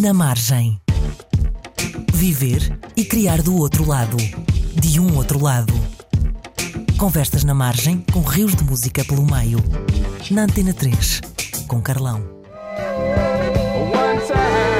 Na margem. Viver e criar do outro lado. De um outro lado. Conversas na margem com rios de música pelo meio. Na Antena 3, com Carlão. One time,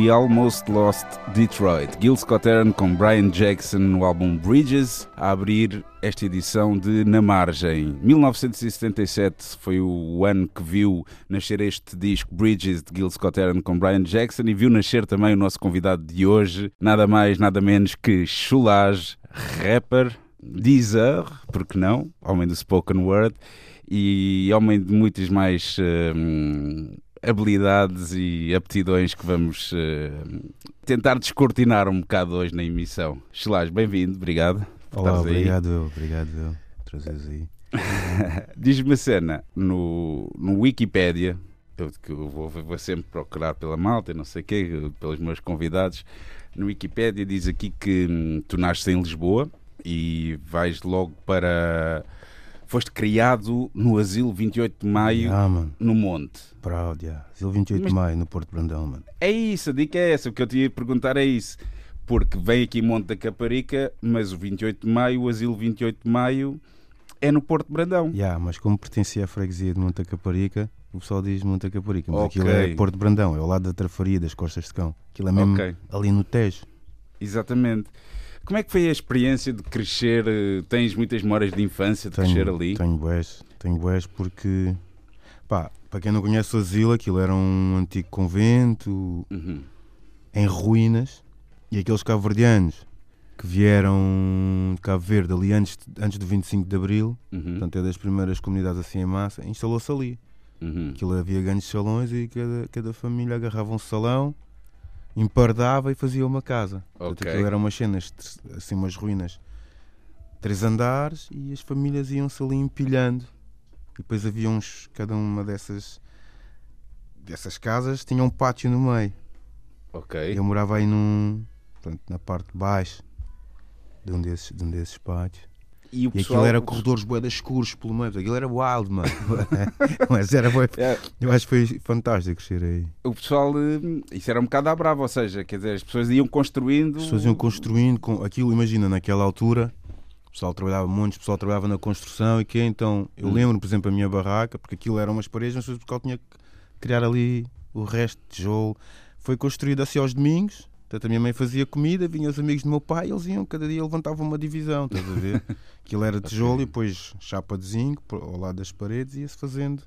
We Almost Lost Detroit. Gil Scott-Heron com Brian Jackson no álbum Bridges, a abrir esta edição de Na Margem. 1977 foi o ano que viu nascer este disco Bridges de Gil Scott-Heron com Brian Jackson e viu nascer também o nosso convidado de hoje, nada mais, nada menos que Chulage, rapper, Deezer, porque não, homem do spoken word, e homem de muitas mais hum, habilidades e aptidões que vamos eh, tentar descortinar um bocado hoje na emissão. Chulage, bem-vindo, obrigado. Olá, obrigado eu, obrigado eu. Trazeres aí. Diz-me a cena, no, no Wikipédia, eu, que eu vou, vou sempre procurar pela malta, e não sei o quê, pelos meus convidados, no Wikipédia diz aqui que hum, tu nasces em Lisboa e vais logo para... Foste criado no Asilo 28 de Maio, Ah, mano, no Monte. proud, yeah. Asilo 28 Mas- de Maio, no Porto Brandão, mano. É isso, a dica é essa. O que eu te ia perguntar é isso. Porque vem aqui Monte da Caparica, mas o 28 de Maio, o Asilo 28 de Maio, é no Porto Brandão. Yeah, mas como pertencia à freguesia de Monte Caparica, o pessoal diz Monte Caparica. Mas Ok. aquilo é Porto Brandão, é ao lado da Trafaria, das Costas de Cão. Aquilo é mesmo Ok. ali no Tejo. Exatamente. Como é que foi a experiência de crescer? eh, Tens muitas memórias de infância de crescer ali? Tenho bués, tenho bués porque, pá, para quem não conhece o Asilo, aquilo era um antigo convento Uhum. em ruínas e aqueles cabo-verdianos que vieram de Cabo Verde ali antes, antes do 25 de Abril, Uhum. portanto é das primeiras comunidades assim em massa, instalou-se ali. Uhum. Aquilo havia grandes salões e cada, cada família agarrava um salão, empardava e fazia uma casa. Portanto, Ok. aquilo eram umas cenas, assim, umas ruínas, três andares e as famílias iam-se ali empilhando. E depois havia uns, cada uma dessas, dessas casas tinha um pátio no meio. Ok. Eu morava aí num, portanto, na parte de baixo de um desses, de um desses pátios. E o E pessoal... aquilo era corredores boedas escuros pelo meio. Aquilo era wild, mano. Mas era bué- É, Eu acho que foi fantástico crescer aí. o pessoal, eh, isso era um bocado à brava, ou seja, quer dizer, as pessoas iam construindo. As pessoas iam construindo com aquilo, imagina, naquela altura, o pessoal trabalhava montes, o pessoal trabalhava na construção e que então, eu Hum. lembro, por exemplo, a minha barraca, porque aquilo eram umas paredes, mas o pessoal tinha que criar ali o resto de tijolo. Foi construído assim aos domingos, portanto a minha mãe fazia comida, vinham os amigos do meu pai, eles iam, cada dia levantavam uma divisão, estás a ver? Aquilo era tijolo e depois chapa de zinco ao lado das paredes ia-se fazendo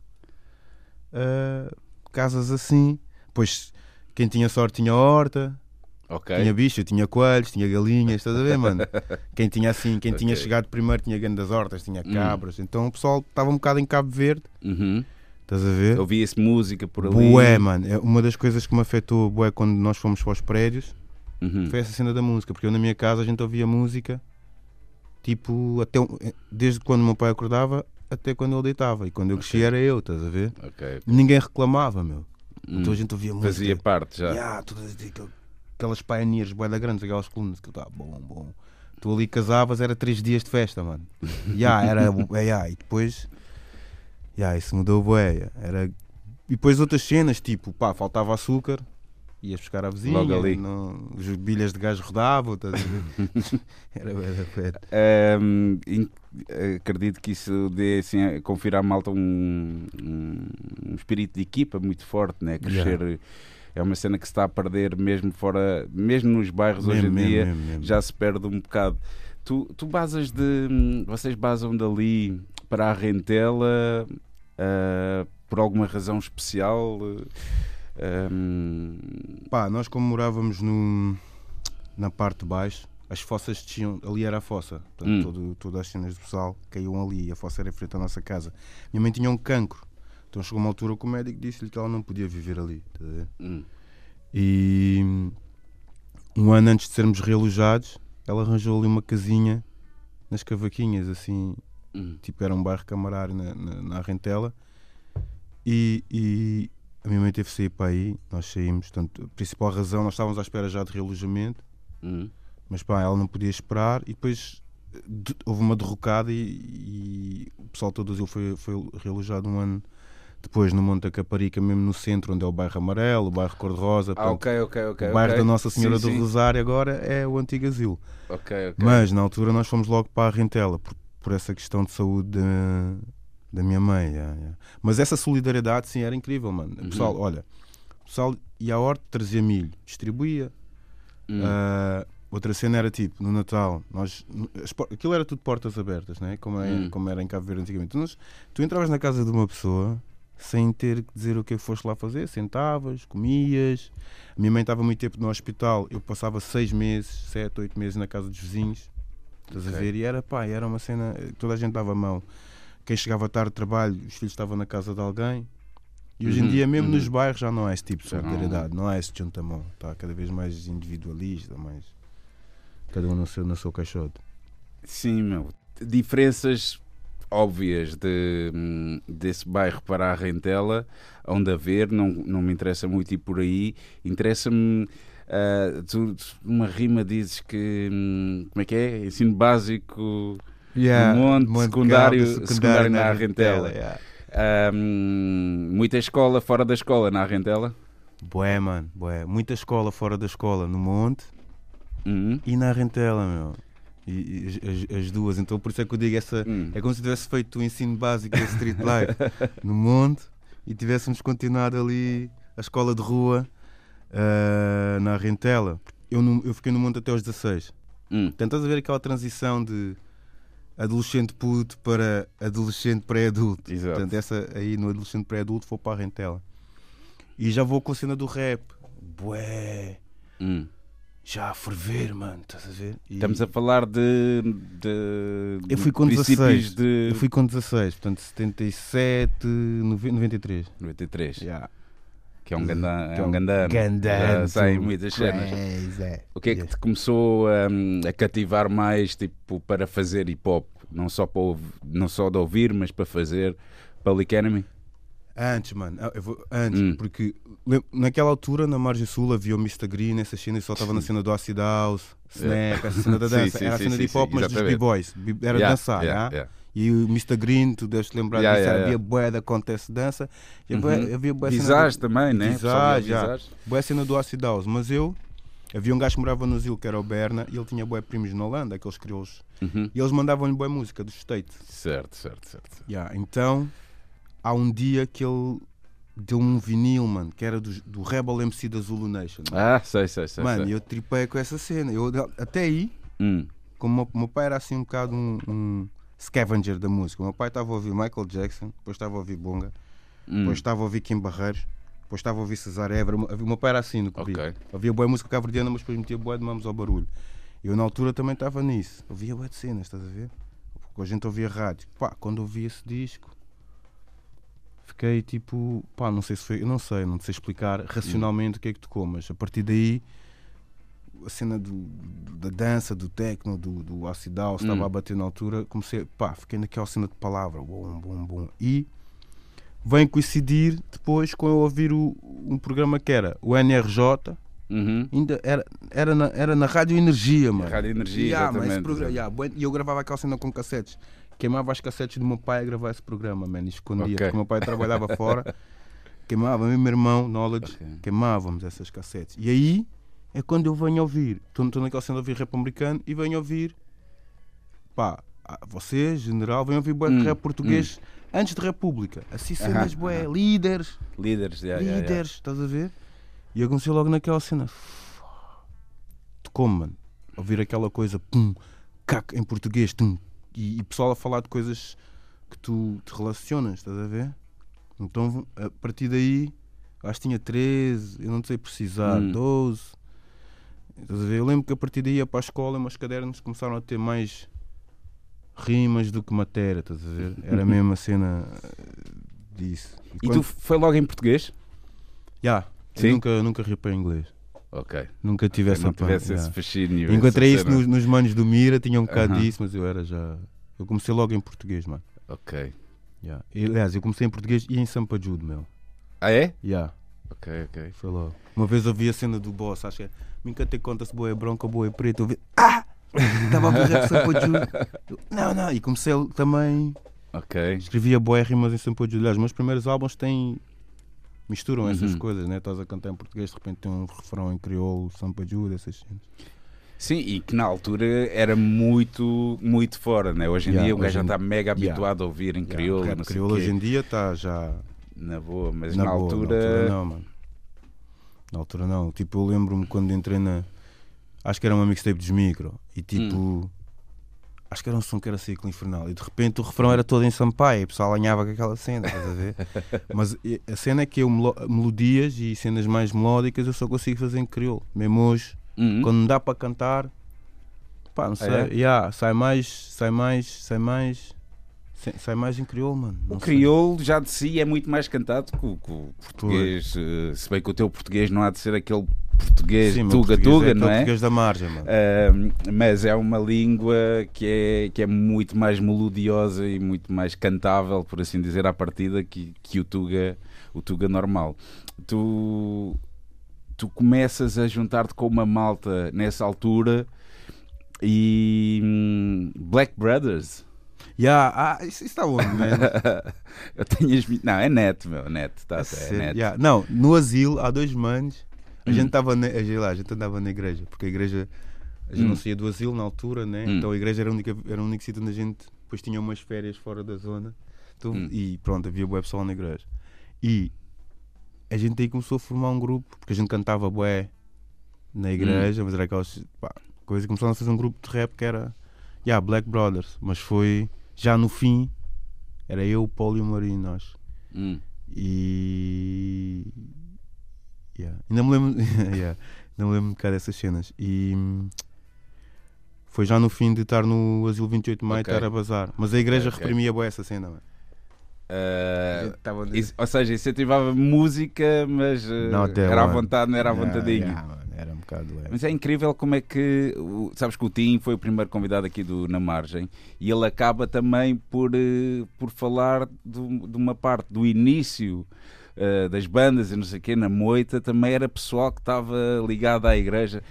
ah, casas assim. Depois quem tinha sorte tinha horta, Ok. tinha bicho, tinha coelhos, tinha galinhas, estás a ver, mano? Quem tinha assim, quem tinha Ok. chegado primeiro tinha grandes hortas, tinha Hum. cabras. Então o pessoal estava um bocado em Cabo Verde, Uhum. Estás a ver? Ouvia-se música por ali. Bué, mano. É uma das coisas que me afetou bué quando nós fomos para os prédios Uhum. foi essa cena da música, porque eu na minha casa a gente ouvia música tipo até o- desde quando o meu pai acordava até quando ele deitava. E quando eu cresci Ok. era eu, estás a ver? Ok. Ninguém reclamava, meu. Hum. Então a gente ouvia música. Fazia parte já. Yeah, todas aquel- aquelas pioneers bué da grandes, aquelas colunas que tá bom, bom. Tu ali casavas, era três dias de festa, mano. Yeah, era, yeah, e depois, yeah, isso mudou bué. Era, e depois outras cenas, tipo, pá, faltava açúcar, ias buscar a vizinha, Logo ali. não- os bilhas de gás rodavam, a ver? era in- acredito que isso dê assim, a conferir à malta um, um, um espírito de equipa muito forte, né? Crescer é uma cena que se está a perder mesmo fora, mesmo nos bairros hoje em Mesmo, mesmo, dia, mesmo, mesmo. já se perde um bocado. Tu, tu basas de. hum, Vocês basam dali para a rentela ah, por alguma razão especial? Ah, hum, Pá, nós como morávamos no, na parte de baixo, as fossas desciam, ali era a fossa, portanto, Hum. todo- todas as cenas do pessoal caíam ali e a fossa era em frente à nossa casa. Minha mãe tinha um cancro, então chegou uma altura que o médico disse-lhe que ela não podia viver ali. tá hum, E um ano antes de sermos realojados, ela arranjou ali uma casinha nas cavaquinhas, assim, Hum. tipo, era um bairro camarário na, na, na Rentela. E, e a minha mãe teve que sair para aí, nós saímos. Portanto, a principal razão, nós estávamos à espera já de realojamento, Hum. mas pá, ela não podia esperar. E depois de- houve uma derrocada e, e o pessoal todo do Asilo foi, foi realojado um ano depois no Monte da Caparica, mesmo no centro, onde é o bairro Amarelo, o bairro Cor-de-Rosa. Ah, ok, ok, ok. o bairro ok. da Nossa Senhora Sim, do sim. Rosário agora é o antigo asilo. Ok, ok. Mas na altura nós fomos logo para a Rentela por, por essa questão de saúde da, da minha mãe. yeah, yeah. Mas essa solidariedade sim era incrível, mano. O pessoal, Uhum. olha, o pessoal ia à horta, trazia milho, distribuía. Hum. Ah, outra cena era tipo, no Natal, nós, as aquilo era tudo portas abertas, né? como, é, Hum. como era em Cabo Verde antigamente. Tu, nós- tu entravas na casa de uma pessoa sem ter que dizer o que é que foste lá fazer, sentavas, comias. A minha mãe estava muito tempo no hospital, eu passava seis meses, sete, oito meses na casa dos vizinhos. Estás a Ok. ver? E era pá, era uma cena, toda a gente dava a mão. Quem chegava tarde de trabalho, os filhos estavam na casa de alguém. E hoje em Uhum, dia, mesmo uhum. nos bairros, já não há esse tipo de solidariedade, não há esse juntamão. Está cada vez mais individualista, mais. Cada um no seu, no seu caixote. Sim, meu. Diferenças óbvias de, hum, desse bairro para a Rentela, onde haver, não, não me interessa muito ir por aí. Interessa-me. Ah, tu, uma rima dizes que. hum, como é que é? Ensino básico. Yeah, Monte, Monte secundário- Caldo, secundário na Rentela, Rentela. yeah. ah, hum, muita escola fora da escola na Rentela. Bué, mano, bué. Muita escola fora da escola, no Monte Hum, e na Rentela, meu. E, e as, as- as duas, então por isso é que eu digo essa. hum. É como se tivesse feito o ensino básico da Street Life no Monte e tivéssemos continuado ali a escola de rua ah, na Rentela. Eu, não- eu fiquei no Monte até aos 16. Hum. Estás a ver aquela transição de adolescente puto para adolescente pré-adulto. Portanto, essa aí no adolescente pré-adulto vou para a Rentela. E já vou com a cena do rap. Bué, Hum. já a ferver, mano, estás a ver? E Estamos a falar de. de Eu fui com princípios 16. de. Eu fui com 16, portanto 77, nove- 93. 93. Yeah. Que é um ganda, é um gandano. Já sei muitas cenas. O que é que te começou hum, a cativar mais tipo, para fazer hip hop? Não só, para ouv- não só de ouvir, mas para fazer Public Enemy? Antes, mano, eu vou- antes, Hum. porque naquela altura na Margem Sul havia o Mr. Green, essa cena, e só estava na cena do Acid House, Snap, essa cena da Sim, dança. sim, era a sim, cena sim, de hip hop, sim, mas dos. B-Boys. Era Yeah, dançar, yeah, yeah? E o Mr. Green, tu deves te lembrar Yeah, disso, yeah, havia yeah. bué da Contest Dança, bué- Uhum. havia bué Visage do- também, né? Visage, já. Boa cena do Acid House, mas eu havia um gajo que morava no Zil que era o Berna e ele tinha boé primos na Holanda, aqueles crioulos, Uhum. e eles mandavam-lhe boa música dos States. Certo, certo, certo. certo. Yeah, então há um dia que ele deu-me um vinil, mano, que era do, do Rebel MC da Zulu Nation. Ah, sei, sei, sei. mano, sei. eu tripei com essa cena. Eu, até aí, Hum. como o meu, meu pai era assim um bocado um, um scavenger da música. O meu pai estava a ouvir Michael Jackson, depois estava a ouvir Bonga, Hum. depois estava a ouvir Kim Barreiros, depois estava a ouvir Cesar Évora. O meu pai era assim no que Ok. Havia boa música caverdiana, mas depois metia boa de mamos ao barulho. Eu na altura também estava nisso. Ouvia boa de cenas, estás a ver? Porque a gente ouvia rádio. Pá, quando ouvi esse disco, fiquei tipo, pá, não sei se foi, eu não sei, não sei explicar racionalmente o que é que tocou, mas a partir daí a cena do, da dança, do techno, do, do acid house, Hum. estava a bater na altura, comecei, pá, fiquei naquela cena de palavra, bom, bom, bom. E vem coincidir depois com eu ouvir o, um programa que era o NRJ, Uhum. ainda era, era, na, era na Rádio Energia, mano. Rádio Energia, Yeah, mas esse exatamente. programa- yeah, E eu gravava aquela cena com cassetes. Queimava as cassetes do meu pai a gravar esse programa, man, e escondia. Ok. Porque o meu pai trabalhava fora. Queimava, eu e meu irmão, knowledge, Ok. queimávamos essas cassetes. E aí é quando eu venho ouvir. Estou naquela cena de ouvir rap americano e venho ouvir. Pá, ah, vocês, general, venho ouvir bué de Hum, rap português antes de República. Assim cenas, Aham, bué, aham. líderes Líderes, yeah, yeah, líderes, estás a ver? E eu comecei logo naquela cena. Tocou-me, mano. Ouvir aquela coisa, pum, cac, em português, tum. E, e pessoal a falar de coisas que tu te relacionas, estás a ver? Então, a partir daí, acho que tinha 13, eu não sei precisar, Hum. 12. Eu lembro que a partir daí ia para a escola e meus cadernos começaram a ter mais rimas do que matéria, estás a ver? Era mesmo a cena eh, disso. E quando- tu foi logo em português? Sim? eu nunca, nunca ripei inglês. Ok. Nunca tive essa não tivesse pan- esse yeah. fascínio. Encontrei isso nos, nos manos do Mira, tinha um bocado Aham. disso, mas eu era já. Eu comecei logo em português, mano. Ok. Yeah. E, aliás, eu comecei em português e em Sampa Jude, meu. Ah, é? Yeah. Ok, ok. Foi logo. Uma vez eu vi a cena do boss, acho que é. Me encantei conta se boa é branca ou boa é preta. Eu vi. Ah! Estava a Sampa Jude. Eu, Não, não. E comecei também. Ok. Escrevia boé rimas em Sampa. Aliás, os meus primeiros álbuns têm. Misturam essas Uhum. coisas, né? Estás a cantar em português, de repente tem um refrão em crioulo, Sampa Jude, essas cenas. Sim, e que na altura era muito, muito fora, né? Hoje em Yeah, dia o gajo já está mega yeah. habituado a ouvir em crioulo, sei crioulo o quê. hoje em dia está já. Na boa, mas Na na, boa, altura... na altura não, mano. Na altura não. Tipo, eu lembro-me quando entrei na. Acho que era uma mixtape dos micro. E tipo. Hum. Acho que era um som que era ciclo infernal. E de repente o refrão era todo em Sampaio. E o pessoal alinhava com aquela cena, estás a ver? Mas a cena é que eu, melo- melodias e cenas mais melódicas, eu só consigo fazer em crioulo. Mesmo hoje, Uhum. quando me dá para cantar, pá, não sei. é? Yeah, sai mais, sai mais, sai mais. Sai- Sai mais em crioulo, mano. O Não sei. crioulo já de si é muito mais cantado que o, que o português. eh, Se bem que o teu português não há de ser aquele português Sim, o português tuga-tuga, é não é? português da margem, mano. Ah, mas é uma língua que é, que é muito mais melodiosa e muito mais cantável, por assim dizer, à partida que, que o, tuga, o tuga normal. Tu, tu começas a juntar-te com uma malta nessa altura e hum, Black Brothers. Yeah, ah, isso está onde, man? Eu tenho as Não, é net, meu, net. Tá, A é sério? net. Yeah. Não, no asilo, há dois manos, a Hum. gente estava na, a lá, a gente andava na igreja, porque a igreja, a gente Hum. não saía do asilo na altura, né? Hum. Então a igreja era o único, era o único sítio onde a gente depois tinha umas férias fora da zona. Então, Hum. E pronto, havia bué pessoal na igreja. E a gente aí começou a formar um grupo, porque a gente cantava bué na igreja, mas era aquelas pá, coisas, e começaram a fazer um grupo de rap que era yeah, Black Brothers, mas foi já no fim, era eu, o Paulo e o Marinho, nós. Hum. E. Yeah. Ainda me lembro. yeah. Ainda me lembro um bocado dessas cenas. E. hum, Foi já no fim de estar no Asilo 28 de Maio Ok. estar a bazar. Mas a igreja Ok. reprimia bué essa cena, mano. Tava Isso- ou seja, incentivava música, mas eh, Não, até era à vontade, não era à Yeah, vontadinha. yeah, era um bocado. é. Mas é incrível como é que. Sabes que o Tim foi o primeiro convidado aqui do Na Margem e ele acaba também por, eh, por falar do- de uma parte do início eh, das bandas e não sei o quê, na moita, também era pessoal que estava ligado à igreja.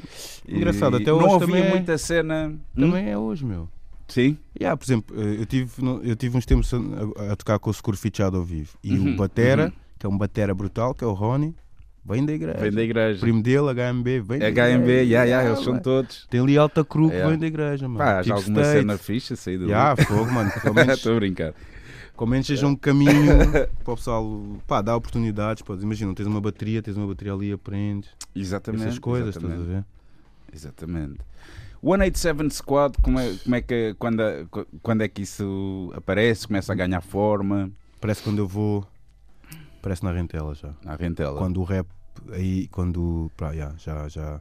E Engraçado, até não hoje havia também é- muita cena. Hum? Também é hoje, meu. Sim? Yeah, por exemplo, eh, eu tive, eu tive uns tempos a, a tocar com o Seguro Fichado ao vivo. E Uhum, o Batera, uhum. que é um Batera brutal, que é o Rony, vem da igreja. Vem da igreja. primo dele, HMB, vem da HMB, igreja. yeah, yeah, eles são todos. Tem ali Alta Cru que Yeah. vem da igreja, mano. Pá, já Tipo alguma cena fixa saída Já, fogo, mano. Estou a brincar. pelo menos seja um caminho para o pessoal, pá, dar oportunidades. Pá. Imagina, tens uma bateria, tens uma bateria ali, aprendes. Exatamente. Essas coisas, exatamente. estás a ver? Exatamente. 187 Squad, como é, como é que quando, quando é que isso aparece? Começa a ganhar forma Parece quando eu vou. Parece na rentela já. na rentela. Quando o rap, aí, quando. Pá, já, já, já,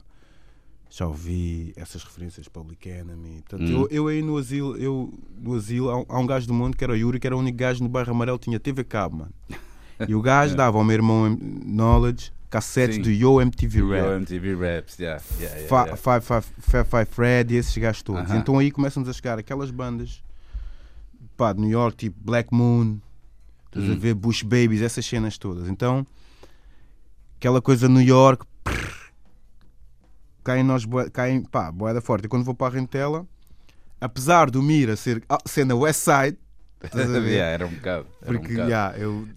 já ouvi essas referências Public Enemy. Portanto, Hum. eu, eu aí no asilo, eu, no asilo há, um- há um gajo do mundo que era o Yuri, que era o único gajo no bairro amarelo que tinha TV Cabo, mano. E o gajo É. dava ao meu irmão Knowledge cassetes do Yo MTV Yo, Rap. MTV Raps, yeah, yeah, yeah, yeah. Five, Five, Five, Five Fred e esses gajos todos. Aham. Então aí começam-nos a chegar aquelas bandas pá, de New York, tipo Black Moon, estás a Hum. ver Bush Babies, essas cenas todas. Então aquela coisa New York prrr, cai em nós, bué- cai em, pá, boeda forte. E quando vou para a Rentela, apesar do Mira ser, ah, ser na West Side, estás a ver? Yeah, era um bocado. Era um Porque bocado. já, eu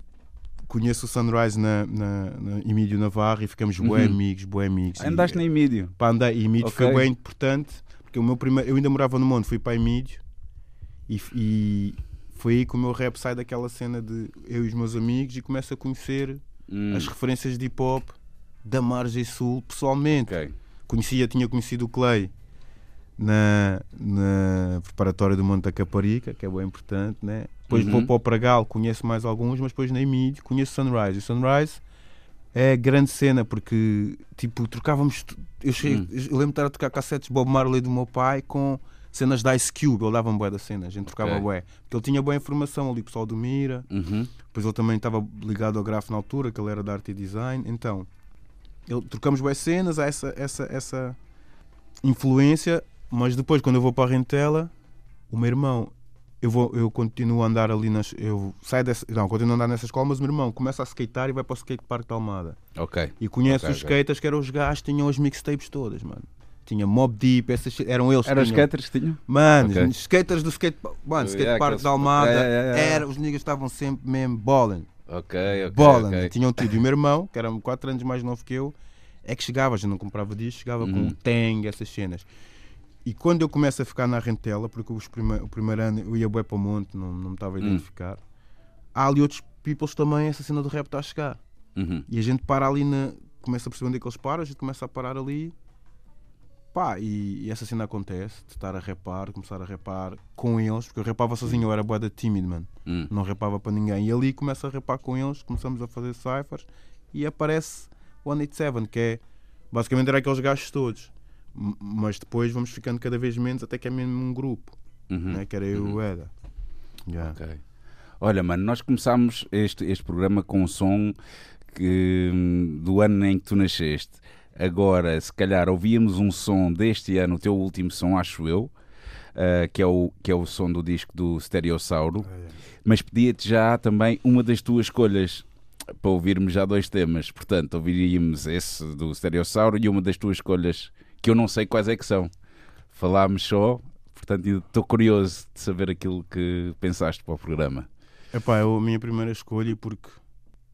conheço o Sunrise na, na, na Emílio Navarro e ficamos Uhum. amigos, bué amigos. E- Andaste na Emílio. para andar e Emílio Ok. foi bem importante porque o meu primeiro eu ainda morava no Monte fui para Emílio e, e foi aí que o meu rap sai daquela cena de eu e os meus amigos e começo a conhecer Hum, as referências de hip hop da margem sul pessoalmente ok. conhecia tinha conhecido o Clay na, na preparatória do Monte da Caparica que é bem importante né depois Uhum. vou para o Pragal conheço mais alguns mas depois na Emílio conheço Sunrise e Sunrise é grande cena porque tipo trocávamos eu, cheguei, Hum. eu lembro de estar a tocar cassetes Bob Marley do meu pai com cenas da Ice Cube ele dava-me bué da cena a gente trocava Ok. bué porque ele tinha boa informação ali pessoal do Mira Uhum. depois ele também estava ligado ao grafo na altura que ele era de arte e design então ele, trocamos boas cenas, há essa, essa, essa influência, mas depois quando eu vou para a Rentela, o meu irmão, eu, vou, eu continuo a andar ali nas. Eu saio dessa. Não, continuo a andar nessa escola, mas o meu irmão começa a skatear e vai para o skate park de Almada. Ok. E conhece Ok, os skaters que eram os gajos tinham as mixtapes todas, mano. Tinha Mob Deep, essas, eram eles Eram os skaters que tinham? Mano, Ok. os skaters do skate, mano, skate Yeah, park aqueles- de Almada, Yeah, yeah, yeah. Era, os niggas estavam sempre mesmo balling. Ok, ok. Bola, ok. né? tinham tido. E o meu irmão, que era 4 anos mais novo que eu, é que chegava, já não comprava discos, chegava com Uhum. o Tang, essas cenas. E quando eu começo a ficar na rentela, porque os prime- o primeiro ano eu ia bué para o monte, não, não me estava a Hum. identificar, há ali outros peoples também, essa cena do rap está a chegar. Uhum. E a gente para ali, na, começa a perceber onde é que eles param, a gente começa a parar ali. Pá, e, e essa cena acontece, de estar a rapar, começar a rapar com eles, porque eu rapava sozinho, eu era boeda tímido, mano Hum. não rapava para ninguém. E ali começa a rapar com eles, começamos a fazer ciphers e aparece 187, que é basicamente era aqueles gajos todos. M- Mas depois vamos ficando cada vez menos, até que é mesmo um grupo, Uhum. né? que era eu e o Eda. Yeah. Ok. Olha, mano, nós começámos este, este programa com um som que, hum, do ano em que tu nasceste. Agora, se calhar, ouvíamos um som deste ano, o teu último som, acho eu, ah, que, é o, que é o som do disco do Stereossauro. Mas pedia-te já também uma das tuas escolhas para ouvirmos já dois temas. Portanto, ouviríamos esse do Stereossauro e uma das tuas escolhas, que eu não sei quais é que são. Falámos só, portanto, estou curioso de saber aquilo que pensaste para o programa. Epá, é a minha primeira escolha porque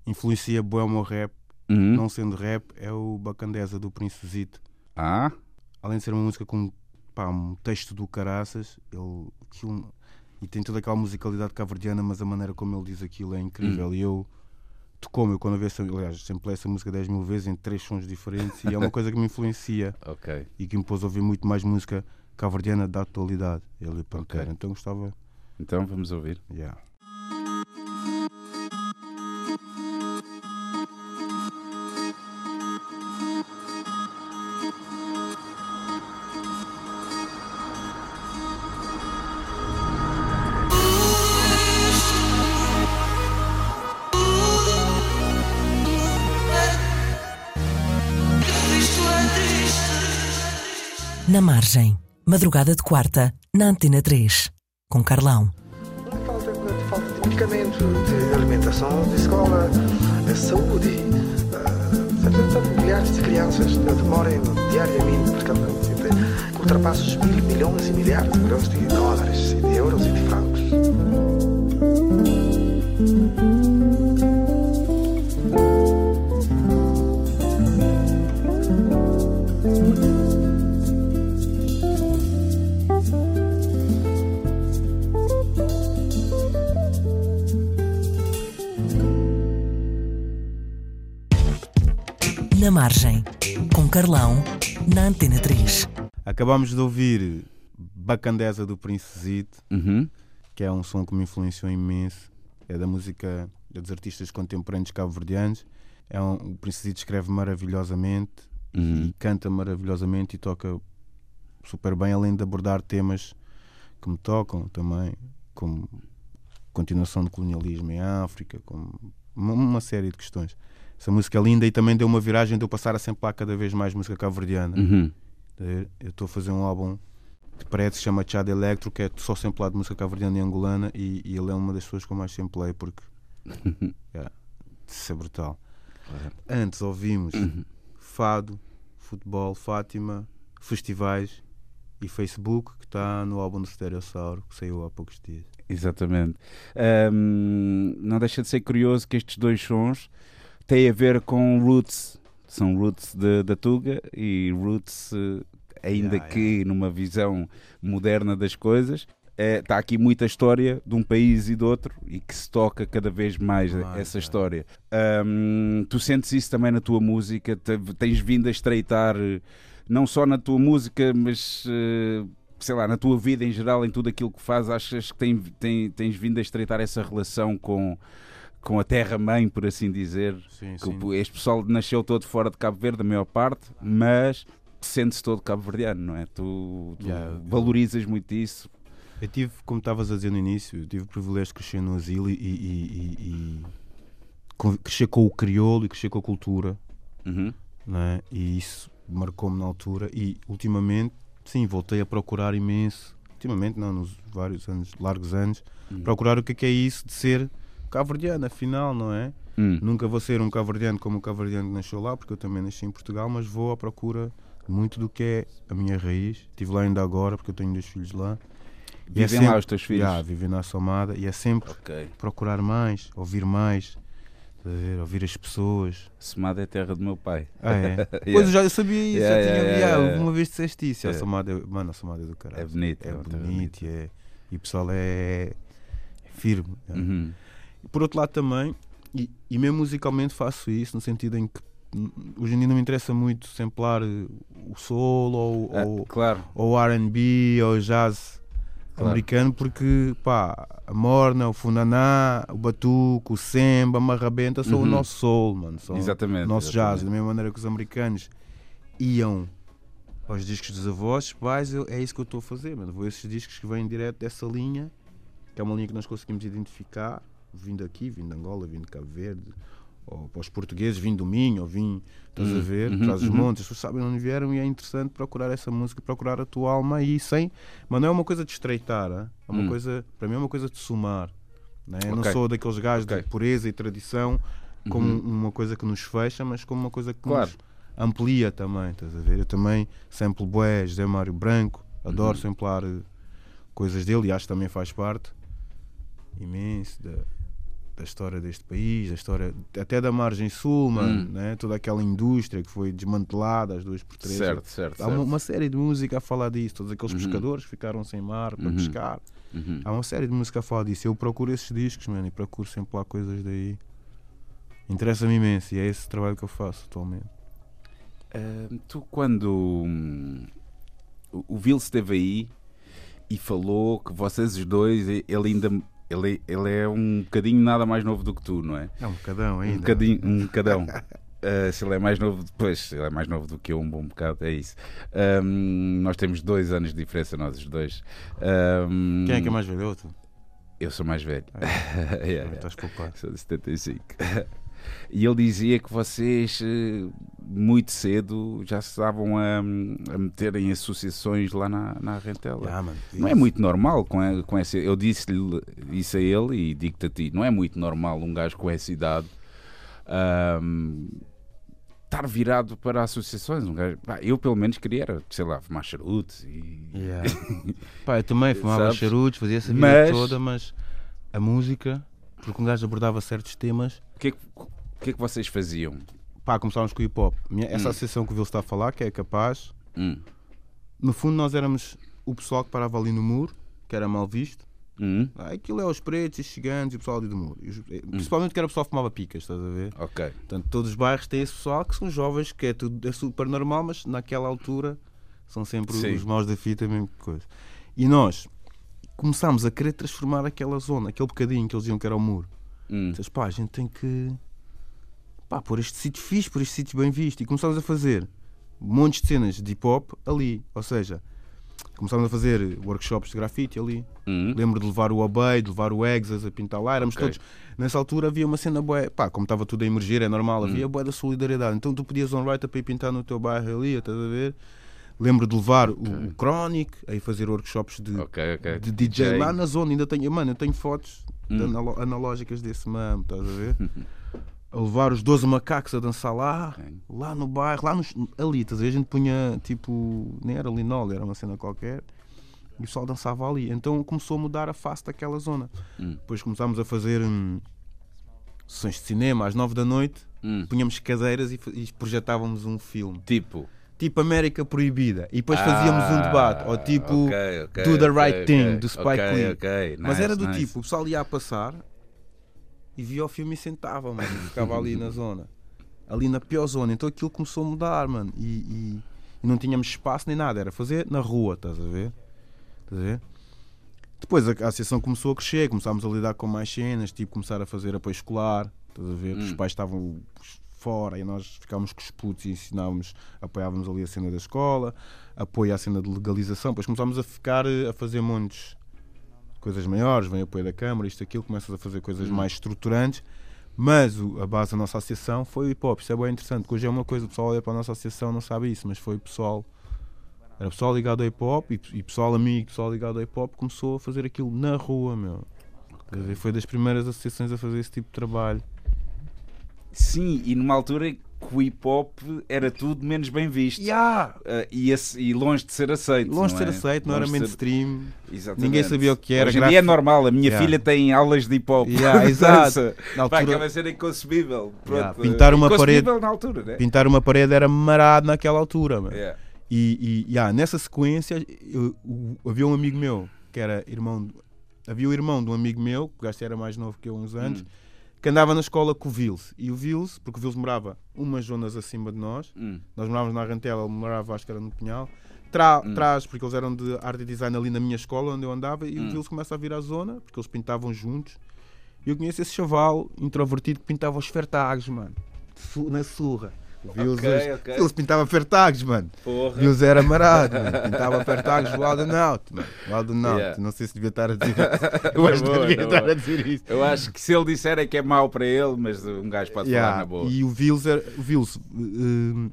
influencia bué o meu rap, Uhum. não sendo rap, é o Bacandesa do Prince Zito. Ah, Além de ser uma música com pá, um texto do caraças, ele, aquilo- e tem toda aquela musicalidade caverdiana, mas a maneira como ele diz aquilo é incrível. E eu tocou-me, eu quando ouvi essa, aliás, sempre essa música 10 mil vezes em três sons diferentes, e é uma coisa que me influencia ok. e que me pôs a ouvir muito mais música caverdiana da atualidade. Ele é Ok. Então gostava. Então vamos ouvir. Yeah. Margem, madrugada de quarta, na Antena 3, com Carlão. Falta, falta de medicamento, de alimentação, de escola, de saúde. portanto, milhares de crianças demoram diariamente, portanto, que ultrapassam os mil milhões e milhares de milhões de dólares, de euros e de francos. Margem, com Carlão, na Antena 3. Acabámos de ouvir Bacandesa do Prince Zito. Uhum. que é um som que me influenciou imenso. É da música é dos artistas contemporâneos cabo-verdianos. É um, o Prince Zito escreve maravilhosamente Uhum. e canta maravilhosamente e toca super bem, além de abordar temas que me tocam também, como continuação do colonialismo em África, como uma, uma série de questões. Essa música é linda e também deu uma viragem de eu passar a samplar cada vez mais música cabo-verdiana. Uhum. Eu estou a fazer um álbum de parede que se chama Chad Electro, que é só samplado de música caverdiana e angolana, e, e ele é uma das pessoas que eu mais samplei porque yeah, isso é brutal. Claro. Antes ouvimos Uhum. Fado, Futebol, Fátima, festivais e Facebook, que está no álbum do Stereossauro, que saiu há poucos dias. Exatamente. Ahm, não deixa de ser curioso que estes dois sons têm a ver com roots. São roots da Tuga e roots, eh, ainda Yeah, que numa visão moderna das coisas. Está aqui muita história de um país e do outro e que se toca cada vez mais essa é. história. Ahm, tu sentes isso também na tua música? Te- Tens vindo a estreitar, eh, não só na tua música, mas eh, sei lá, na tua vida em geral, em tudo aquilo que fazes, achas que tem, tem- tens vindo a estreitar essa relação com, com a terra-mãe, por assim dizer? Sim, Que o- este pessoal nasceu todo fora de Cabo Verde, a maior parte, mas sente-se todo cabo-verdiano, não é? Tu, tu Yeah, eu- valorizas muito isso. Eu tive, como estavas a dizer no início, eu tive o privilégio de crescer no asilo e, e- e- e- crescer com o crioulo e crescer com a cultura Uhum. não é? E isso marcou-me na altura. E ultimamente, sim, voltei a procurar imenso. Ultimamente, não, nos vários anos, largos anos, Hum. procurar o que é, que é isso de ser cabo-verdiano, afinal, não é? Hum. Nunca vou ser um cabo-verdiano como o cabo-verdiano que nasceu lá, porque eu também nasci em Portugal, mas vou à procura muito do que é a minha raiz. Estive lá ainda agora, porque eu tenho dois filhos lá. E é Vivem lá sempre- os teus filhos? Já, vivem na Somada e é sempre Ok. procurar mais, ouvir mais, ver? ouvir as pessoas. Semada é a terra do meu pai. Ah, é? Yeah. Pois eu já sabia isso, Yeah, já tinha, yeah, yeah, uma vez disseste isso. A Yeah. Somada é, mano, a Somada é do caralho. É bonito. É terra bonito e, é, e o pessoal é, é firme. Uhum. E Por outro lado também, e, e mesmo musicalmente faço isso, no sentido em que hum, hoje em dia não me interessa muito samplar eh, o soul ou, Ah, ou, claro. ou R&B ou jazz Claro. americano porque pá, a morna, o funaná, o batuque, o semba, a marrabenta são Uhum. o nosso soul, mano, são Exatamente. o nosso jazz, exatamente. da mesma maneira que os americanos iam aos discos dos avós, pais, eu- é isso que eu estou a fazer, mano. Vou a esses discos que vêm direto dessa linha, que é uma linha que nós conseguimos identificar, vindo aqui, vindo de Angola, vindo de Cabo Verde, ou para os portugueses, vindo do Minho, ou vindo, estás a Uhum, ver, uhum, traz os uhum. montes, as pessoas sabem onde vieram e é interessante procurar essa música, procurar a tua alma aí, sem, mas não é uma coisa de estreitar, ah? é uma Hum. coisa, para mim é uma coisa de somar. Né? Eu Ok. não sou daqueles gajos Ok. de pureza e tradição como Uhum. uma coisa que nos fecha, mas como uma coisa que Claro. nos amplia também, estás a ver? Eu também samplo bué, José Mário Branco, adoro Uhum. samplar coisas dele e acho que também faz parte imenso da, da história deste país, da história até da margem sul, mano, Hum. né? toda aquela indústria que foi desmantelada às duas por três. Certo, certo. Há uma, certo. uma série de música a falar disso, todos aqueles Uhum. pescadores que ficaram sem mar para Uhum. pescar. Uhum. Há uma série de música a falar disso. Eu procuro esses discos, mano, e procuro sempre lá coisas daí. Interessa-me imenso e é esse trabalho que eu faço atualmente. Ah, tu, quando hum, o Vil esteve aí e falou que vocês os dois, ele ainda. Ele, ele é um bocadinho nada mais novo do que tu, não é? É um bocadão Um ainda. bocadinho, um bocadão. Ah, se ele é mais novo, depois, ele é mais novo do que eu, um bom bocado, é isso. Ahm, nós temos dois anos de diferença, nós os dois. Ahm, Quem é que é mais velho? Eu, tu? Eu sou mais velho. Yeah, yeah. Estás poupado. Sou de 75. E ele dizia que vocês, eh, muito cedo, já se estavam a, a meter em associações lá na, na Rentela. Ah, mano, Não é muito normal com, a- com essa. Eu disse-lhe isso a ele e digo-te a ti: não é muito normal um gajo com essa idade ahm, estar virado para associações. Um gajo, pá, eu, pelo menos, queria, era, sei lá, fumar charutos e. Yeah. Pá, eu também fumava Sabes? charutos, fazia essa vida Mas- toda, mas a música, porque um gajo abordava certos temas, que, é que, o que é que vocês faziam? pá, começámos com o hip hop. Essa Hum. associação que o Vil está a falar, que é capaz, Hum. no fundo nós éramos o pessoal que parava ali no muro, que era mal visto. Hum. Ah, aquilo é os pretos, os ciganos e o pessoal ali do muro. Eh, Principalmente que era o pessoal que fumava picas, estás a ver? Ok. Portanto, todos os bairros têm esse pessoal que são jovens, que é tudo é super normal, mas naquela altura são sempre Sim. os maus da fita, a mesma coisa. E nós começámos a querer transformar aquela zona, aquele bocadinho que eles diziam que era o muro. Hum. Dizes, pá, a gente tem que pá, pôr este sítio fixe, pôr este sítio bem visto. E começámos a fazer montes de cenas de hip hop ali. Ou seja, começámos a fazer workshops de grafite ali. Hum. Lembro de levar o Obey, de levar o Exas a pintar lá. Éramos Ok. todos. Nessa altura havia uma cena boa. Pá, como estava tudo a emergir, é normal, havia boa da solidariedade. Então tu podias on right para ir pintar no teu bairro ali, estás a ver? Lembro de levar o, o Chronic a ir fazer workshops de, Ok, ok. de DJ, DJ. lá na zona. Ainda tenho, mano, eu tenho fotos de Hum. analo- analógicas desse mamo, estás a ver? a levar os 12 macacos a dançar lá, lá no bairro, lá nos, ali, estás a gente punha tipo, nem era linol, era uma cena qualquer. E o pessoal dançava ali. Então começou a mudar a face daquela zona. Hum. Depois começámos a fazer hum, sessões de cinema às 9 da noite, Hum. punhamos cadeiras e, e projetávamos um filme. Tipo. Tipo América Proibida. E depois fazíamos um debate. Ou tipo Ah, ok, ok, Do the Right Thing, ok, do Spike Lee. Mas era do nice. tipo, o pessoal ia a passar e via o filme e sentava, mano. Ficava ali na zona. Ali na pior zona. Então aquilo começou a mudar, mano. E, e- e não tínhamos espaço nem nada. Era fazer na rua, estás a ver? Estás a ver? Depois a, a associação começou a crescer, começámos a lidar com mais cenas, tipo começar a fazer apoio escolar, estás a ver? Os Hum. pais estavam fora e nós ficávamos com os putos e ensinávamos, apoiávamos ali a cena da escola, apoio à cena de legalização, depois começámos a ficar eh, a fazer montes coisas maiores, vem apoio da Câmara, isto aquilo, começas a fazer coisas Hum. mais estruturantes, Mas o- a base da nossa associação foi o hip hop. Isso é bem interessante, porque hoje é uma coisa, o pessoal olha para a nossa associação não sabe isso, mas foi o pessoal. Era pessoal ligado ao hip hop e, e pessoal amigo, pessoal ligado ao hip hop começou a fazer aquilo na rua, meu. Quer dizer, Foi das primeiras associações a fazer esse tipo de trabalho. Sim, e numa altura que o hip hop era tudo menos bem visto. Ah, e, esse- e longe de ser aceito. Longe de ser é? aceito, não era Longe ser- mainstream. Exatamente. Ninguém sabia o que era. Hoje em dia é normal, a minha Yeah. filha tem aulas de hip hop. Yeah, exato. Na Pá, altura- ser inconcebível. Pronto. Yeah, pintar uma Inconcebível na altura, né? Pintar uma parede era marado naquela altura. Yeah. E, e yeah, nessa sequência eu- o- havia um amigo meu que era irmão. Havia o irmão de um amigo meu, que o gajo era mais novo que eu uns anos, Hum, que andava na escola com o Vils. E o Vils, porque o Vils morava umas zonas acima de nós, hum. nós morávamos na Arrantela, ele morava, acho que era no Pinhal. Tra Hum. Traz, porque eles eram de arte e design ali na minha escola onde eu andava, e Hum. o Vils começa a vir à zona, porque eles pintavam juntos. E eu conheço esse chaval introvertido que pintava os fertagos, mano. Na surra. O Vils, Ok, hoje- ok. Vils pintava mano. Porra. Vils era marado, mano. Pintava fertagos do Alden Out, mano. Alden Out. Yeah. Não sei se devia estar a dizer isso. Eu acho que devia na estar a dizer isso. Eu acho que se ele disser é que é mau para ele, mas um gajo pode Yeah, falar na boa. E o Vils, era- o Vils eh,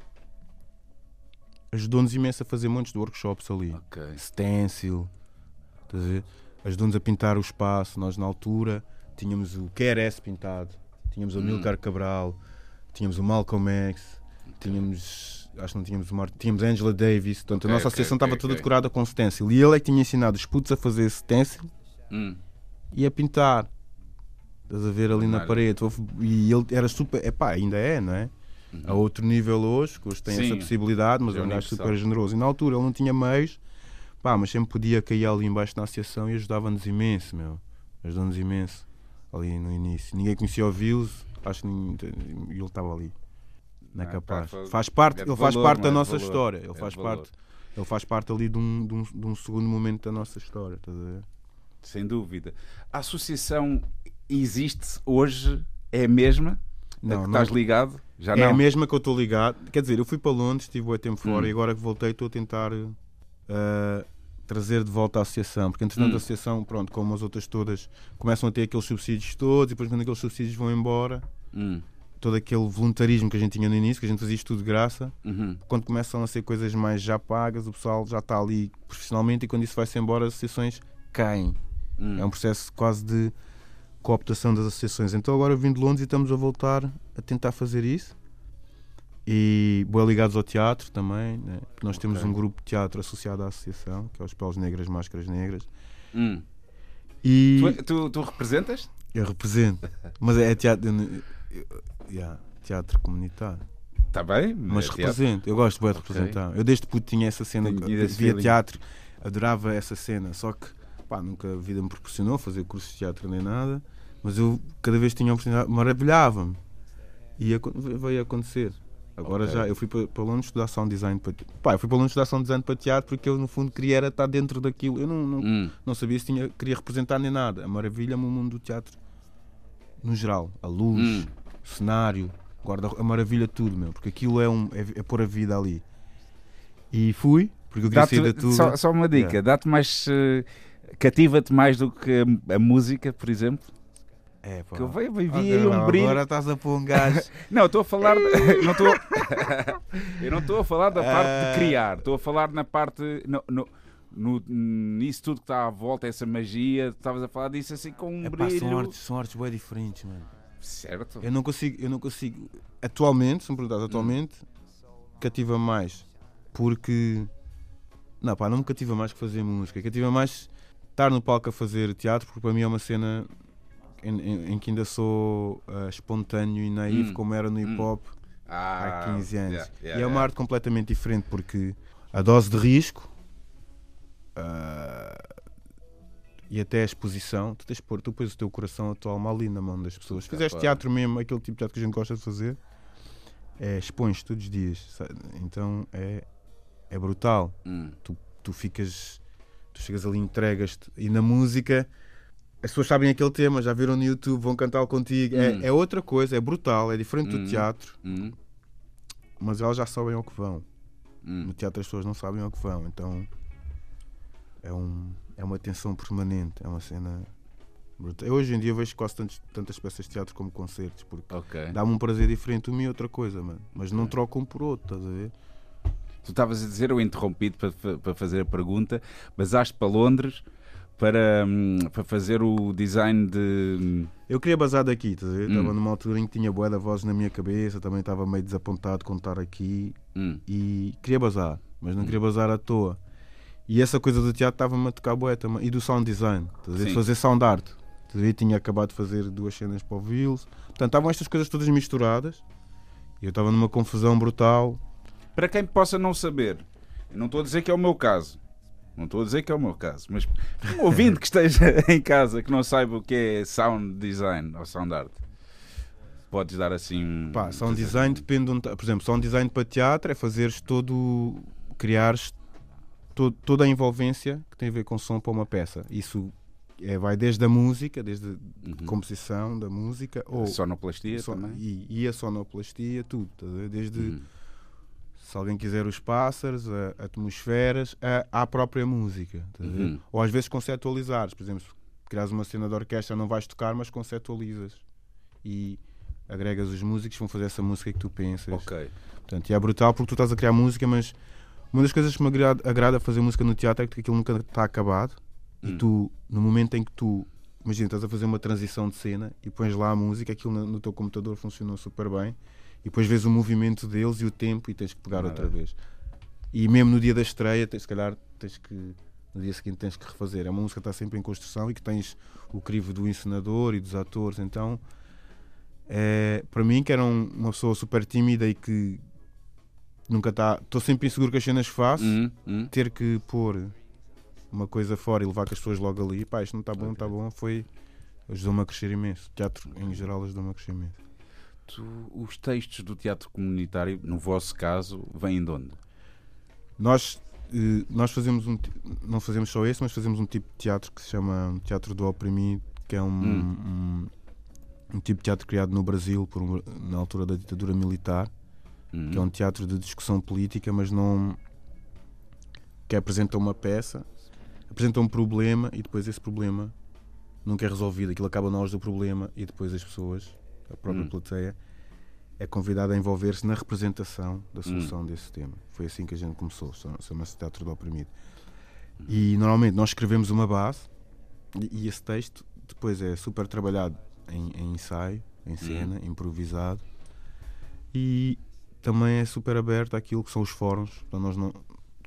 ajudou-nos imenso a fazer montes de workshops ali. Ok. Stencil, estás a ver? ajudou-nos a pintar o espaço. Nós, na altura, tínhamos o QRS pintado, tínhamos o Hum. Milcar Cabral, tínhamos o Malcolm X, tínhamos. Acho que não tínhamos Martin, tínhamos Angela Davis. Portanto, a nossa ok, associação estava toda ok. decorada com stencil. E ele é que tinha ensinado os putos a fazer stencil Hum. e a pintar. Estás a ver ali na parede. E ele era super. Epá, ainda é, não é? A outro nível hoje, que hoje tem Uhum. Sim, essa possibilidade, mas é é um gajo super generoso. E na altura ele não tinha meios, pá, mas sempre podia cair ali embaixo na associação e ajudava-nos imenso, meu. Ajudou-nos imenso ali no início. Ninguém conhecia o Vils, acho que ninguém- ele estava ali. Não é capaz. pá, Faz parte, é ele faz parte da é nossa valor. história. É Ele faz parte, ele faz parte ali de um, de um, de um segundo momento da nossa história. Estás a ver? Sem dúvida. A associação existe hoje? É a mesma? Não, não- estás ligado? Já é não? a mesma que eu estou ligado. Quer dizer, eu fui para Londres, estive o tempo fora Hum. e agora que voltei estou a tentar eh, trazer de volta a associação. Porque entretanto Hum. a associação, pronto, como as outras todas, começam a ter aqueles subsídios todos e depois quando aqueles subsídios vão embora, Hum, todo aquele voluntarismo que a gente tinha no início, que a gente fazia isto tudo de graça, uhum. quando começam a ser coisas mais já pagas, o pessoal já está ali profissionalmente e quando isso vai-se embora as associações caem. Hum. É um processo quase de cooptação das associações. Então agora vim de Londres e estamos a voltar a tentar fazer isso. E boa ligados ao teatro também. Né? Nós temos Ok. um grupo de teatro associado à associação, que é os Peles Negras, Máscaras Negras. Hum. E Tu, tu- tu representas? eu represento. Mas é teatro. eu- eu- yeah, teatro comunitário. Está bem? Mas é teatro. represento. Eu gosto bué de Ok. representar. Eu desde puto tinha essa cena. Via feeling. teatro, adorava essa cena. Só que pá, nunca a vida me proporcionou fazer curso de teatro nem nada. Mas eu cada vez que tinha a oportunidade, maravilhava-me. E veio acontecer. Agora Ok. já, eu fui para, para Londres estudar sound design para pá, eu fui para Londres estudar sound design para teatro porque eu no fundo queria era estar dentro daquilo. Eu não, não, Hum. não sabia se tinha, queria representar nem nada. A maravilha-me o mundo do teatro no geral. A luz, Hum. Cenário, guarda a maravilha tudo, meu, porque aquilo é, um, é, é pôr a vida ali. E fui, porque eu queria sair da tuga. só, só uma dica, Yeah. dá-te mais. eh, Cativa-te mais do que a, a música, por exemplo? É, pá. Que eu vi, vi Ok, aí um agora brilho. estás a pôr um gajo. Não, estou a falar. de- não estou. eu não estou a falar da parte Ah. de criar, estou a falar na parte. No, no, no- nisso tudo que está à volta, essa magia, estavas a falar disso assim com um é pá, brilho. são artes, são artes bem diferentes, mano. Certo. Eu não consigo, eu não consigo. Atualmente, se me perguntares atualmente, cativa mais. Porque. Não, pá, não me cativa mais que fazer música. Cativa mais estar no palco a fazer teatro, porque para mim é uma cena em, em- em que ainda sou ah, espontâneo e naivo, Hum. como era no hip hop Ah, há 15 anos. yeah, yeah, e é yeah. uma arte completamente diferente, porque a dose de risco. ah, e até a exposição, tu tens de pôr, tu pões o teu coração, a tua alma ali na mão das pessoas. Se fizeres claro. teatro mesmo, aquele tipo de teatro que a gente gosta de fazer, é, expões todos os dias. sabe? Então é, é brutal. Hum. Tu ficas, tu chegas ali, entregas-te. E na música, as pessoas sabem aquele tema, já viram no YouTube, vão cantá-lo contigo. Hum. É, é outra coisa, é brutal, é diferente Hum. do teatro, Hum. mas elas já sabem ao que vão. Hum. No teatro as pessoas não sabem ao que vão, então é, um, é uma tensão permanente, é uma cena Brutal. Eu hoje em dia vejo quase tantos- tantas peças de teatro como concertos, porque Ok. dá-me um prazer diferente uma e outra coisa, mano. Mas não troco um por outro, estás a ver? Tu estavas a dizer, eu interrompi-te para, para fazer a pergunta, basaste para Londres para, hum, para fazer o design de. hum, Eu queria basar daqui, estás a ver? Hum. Estava numa altura em que tinha boa da voz na minha cabeça, também estava meio desapontado com estar aqui hum, e queria bazar, mas não queria bazar à toa. E essa coisa do teatro estava-me a tocar bué também. E do sound design. De fazer sound art. Ver? Tinha acabado de fazer duas cenas para o Vils. Portanto, estavam estas coisas todas misturadas. E eu estava numa confusão brutal. Para quem possa não saber, eu não estou a dizer que é o meu caso. Não estou a dizer que é o meu caso, mas um ouvinte que esteja em casa que não saiba o que é sound design ou sound art, podes dar assim. um- Pá, sound design depende de onde tá- Por exemplo, sound design para teatro é fazeres todo. criares to- toda a envolvência que tem a ver com som para uma peça. Isso é, vai desde a música, desde a Uhum. composição da música, ou Sonoplastia so- também. e, e a sonoplastia, tudo. tá a? Desde Uhum. se alguém quiser os pássaros, a, atmosferas, a, à própria música. tá a? Uhum. Ou às vezes conceptualizares. Por exemplo, se criares uma cena de orquestra, não vais tocar, mas conceptualizas. E agregas os músicos, vão fazer essa música que tu pensas. Ok. Portanto, e é brutal porque tu estás a criar música, mas uma das coisas que me agrada, agrada fazer música no teatro é que aquilo nunca está acabado. E Hum. tu, no momento em que tu, imagina, estás a fazer uma transição de cena e pões lá a música, aquilo no, no teu computador funcionou super bem. E depois vês o movimento deles e o tempo e tens que pegar outra Maravilha. vez. E mesmo no dia da estreia, tens, se calhar tens que. No dia seguinte tens que refazer. É uma música que está sempre em construção e que tens o crivo do encenador e dos atores. Então, é, para mim, que era um- uma pessoa super tímida e que nunca está. Estou sempre inseguro com as cenas que faço, Hum, hum. ter que pôr uma coisa fora e levar com as pessoas logo ali, pá, isto não está bom, não está bom, foi. ajudou-me a crescer imenso. Teatro em geral ajudou-me a crescer imenso. Tu- os textos do teatro comunitário, no vosso caso, vêm de onde? Nós, eh, nós fazemos um. Não fazemos só esse, mas fazemos um tipo de teatro que se chama Teatro do Oprimido, que é um, Hum. um, um tipo de teatro criado no Brasil por um- na altura da ditadura militar. Hum. que é um teatro de discussão política, mas não que apresenta uma peça, apresenta um problema e depois esse problema nunca é resolvido. Aquilo acaba nós do problema e depois as pessoas, a própria Hum. plateia, é convidada a envolver-se na representação da solução desse tema. Foi assim que a gente começou, chama- chama-se Teatro do Oprimido. E normalmente nós escrevemos uma base e, e esse texto depois é super trabalhado em, em ensaio, em cena, improvisado e também é super aberto àquilo que são os fóruns. Então nós não,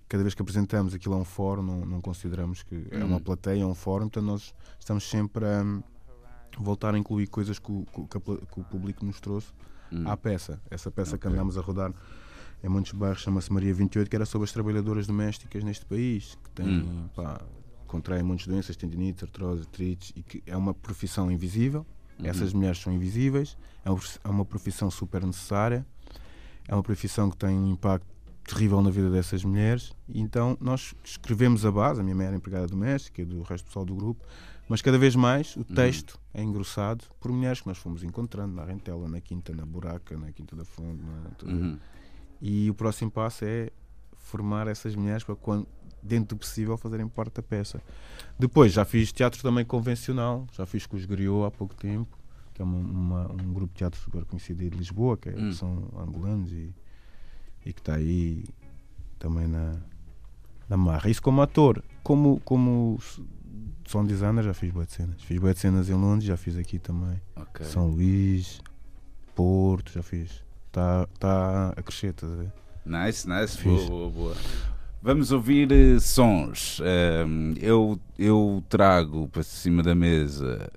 cada vez que apresentamos aquilo é um fórum, não, não consideramos que é uma Hum. plateia, é um fórum, então nós estamos sempre a voltar a incluir coisas que o, que o- que a pla- que o público nos trouxe Hum. à peça. Essa peça que Ok. andámos a rodar em muitos bairros chama-se Maria 28, que era sobre as trabalhadoras domésticas neste país, que têm, Hum. pá, contraem muitas doenças, tendinites, artrose, artrites, e que é uma profissão invisível. Uhum. Essas mulheres são invisíveis, é é uma profissão super necessária, é uma profissão que tem um impacto terrível na vida dessas mulheres. E então nós escrevemos a base, a minha mãe era empregada doméstica, e do resto do pessoal do grupo, mas cada vez mais Uhum. o texto é engrossado por mulheres que nós fomos encontrando na Rentela, na Quinta, na Buraca, na Quinta da Fonte. na-. Uhum. E o próximo passo é formar essas mulheres para, quando, dentro do possível, fazerem parte da peça. Depois, já fiz teatro também convencional, já fiz com os Griot há pouco tempo, que é uma- uma- um grupo de teatro super conhecido aí de Lisboa, que é- Hum. são angolanos e, e que está aí também na, na marra. Isso como ator, como, como s- sound designer, já fiz boas cenas. Fiz boas cenas em Londres, já fiz aqui também. Ok. São Luís, Porto, já fiz. Está tá a crescer, estás a ver? Nice, nice. Fixe. Boa, boa, boa. Vamos ouvir eh, sons. Ahm, eu, eu trago para cima da mesa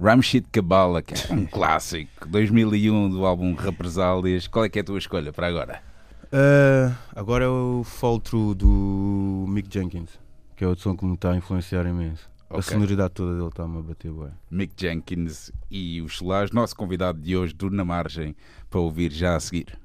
Ramshit Kabbalah, que é um clássico, 2001 do álbum Represálias. Qual é que é a tua escolha para agora? Ah, agora é o Fall Through do Mick Jenkins, que é outro som que me está a influenciar imenso. A Ok. sonoridade toda dele está-me a bater bem. Mick Jenkins e os Solares, nosso convidado de hoje do Na Margem, para ouvir já a seguir.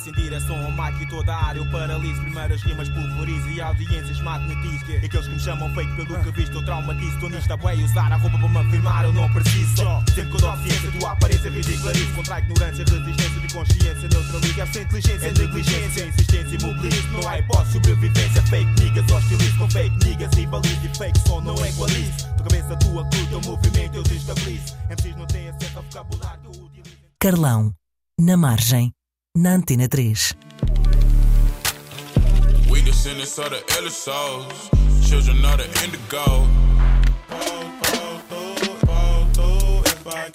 Passo em direção ao mic e toda a área eu paraliso Primeiras rimas pulverizo e audiências magnetizo E aqueles que me chamam fake pelo que visto eu traumatizo Estou nisto a bué e usar a roupa para me afirmar eu não preciso Só sempre que eu dou ciência tu à parede Consciência ridiculariza contra a ignorância, resistência de consciência, neutraliza. Sem inteligência, é negligência, insistência, imobiliza. Não há hipótese, sobrevivência. Fake niggas, hostilizo com fake niggas e baliza. E fake só não equalizo. Tua cabeça, tua cruz, teu movimento eu desestabilizo. MCs não têm acesso ao vocabulário que eu utilizo. Carlão, na margem, na Antena 3. We descendants of the elder souls, children of the indigo. Fall, fall through, fall through if I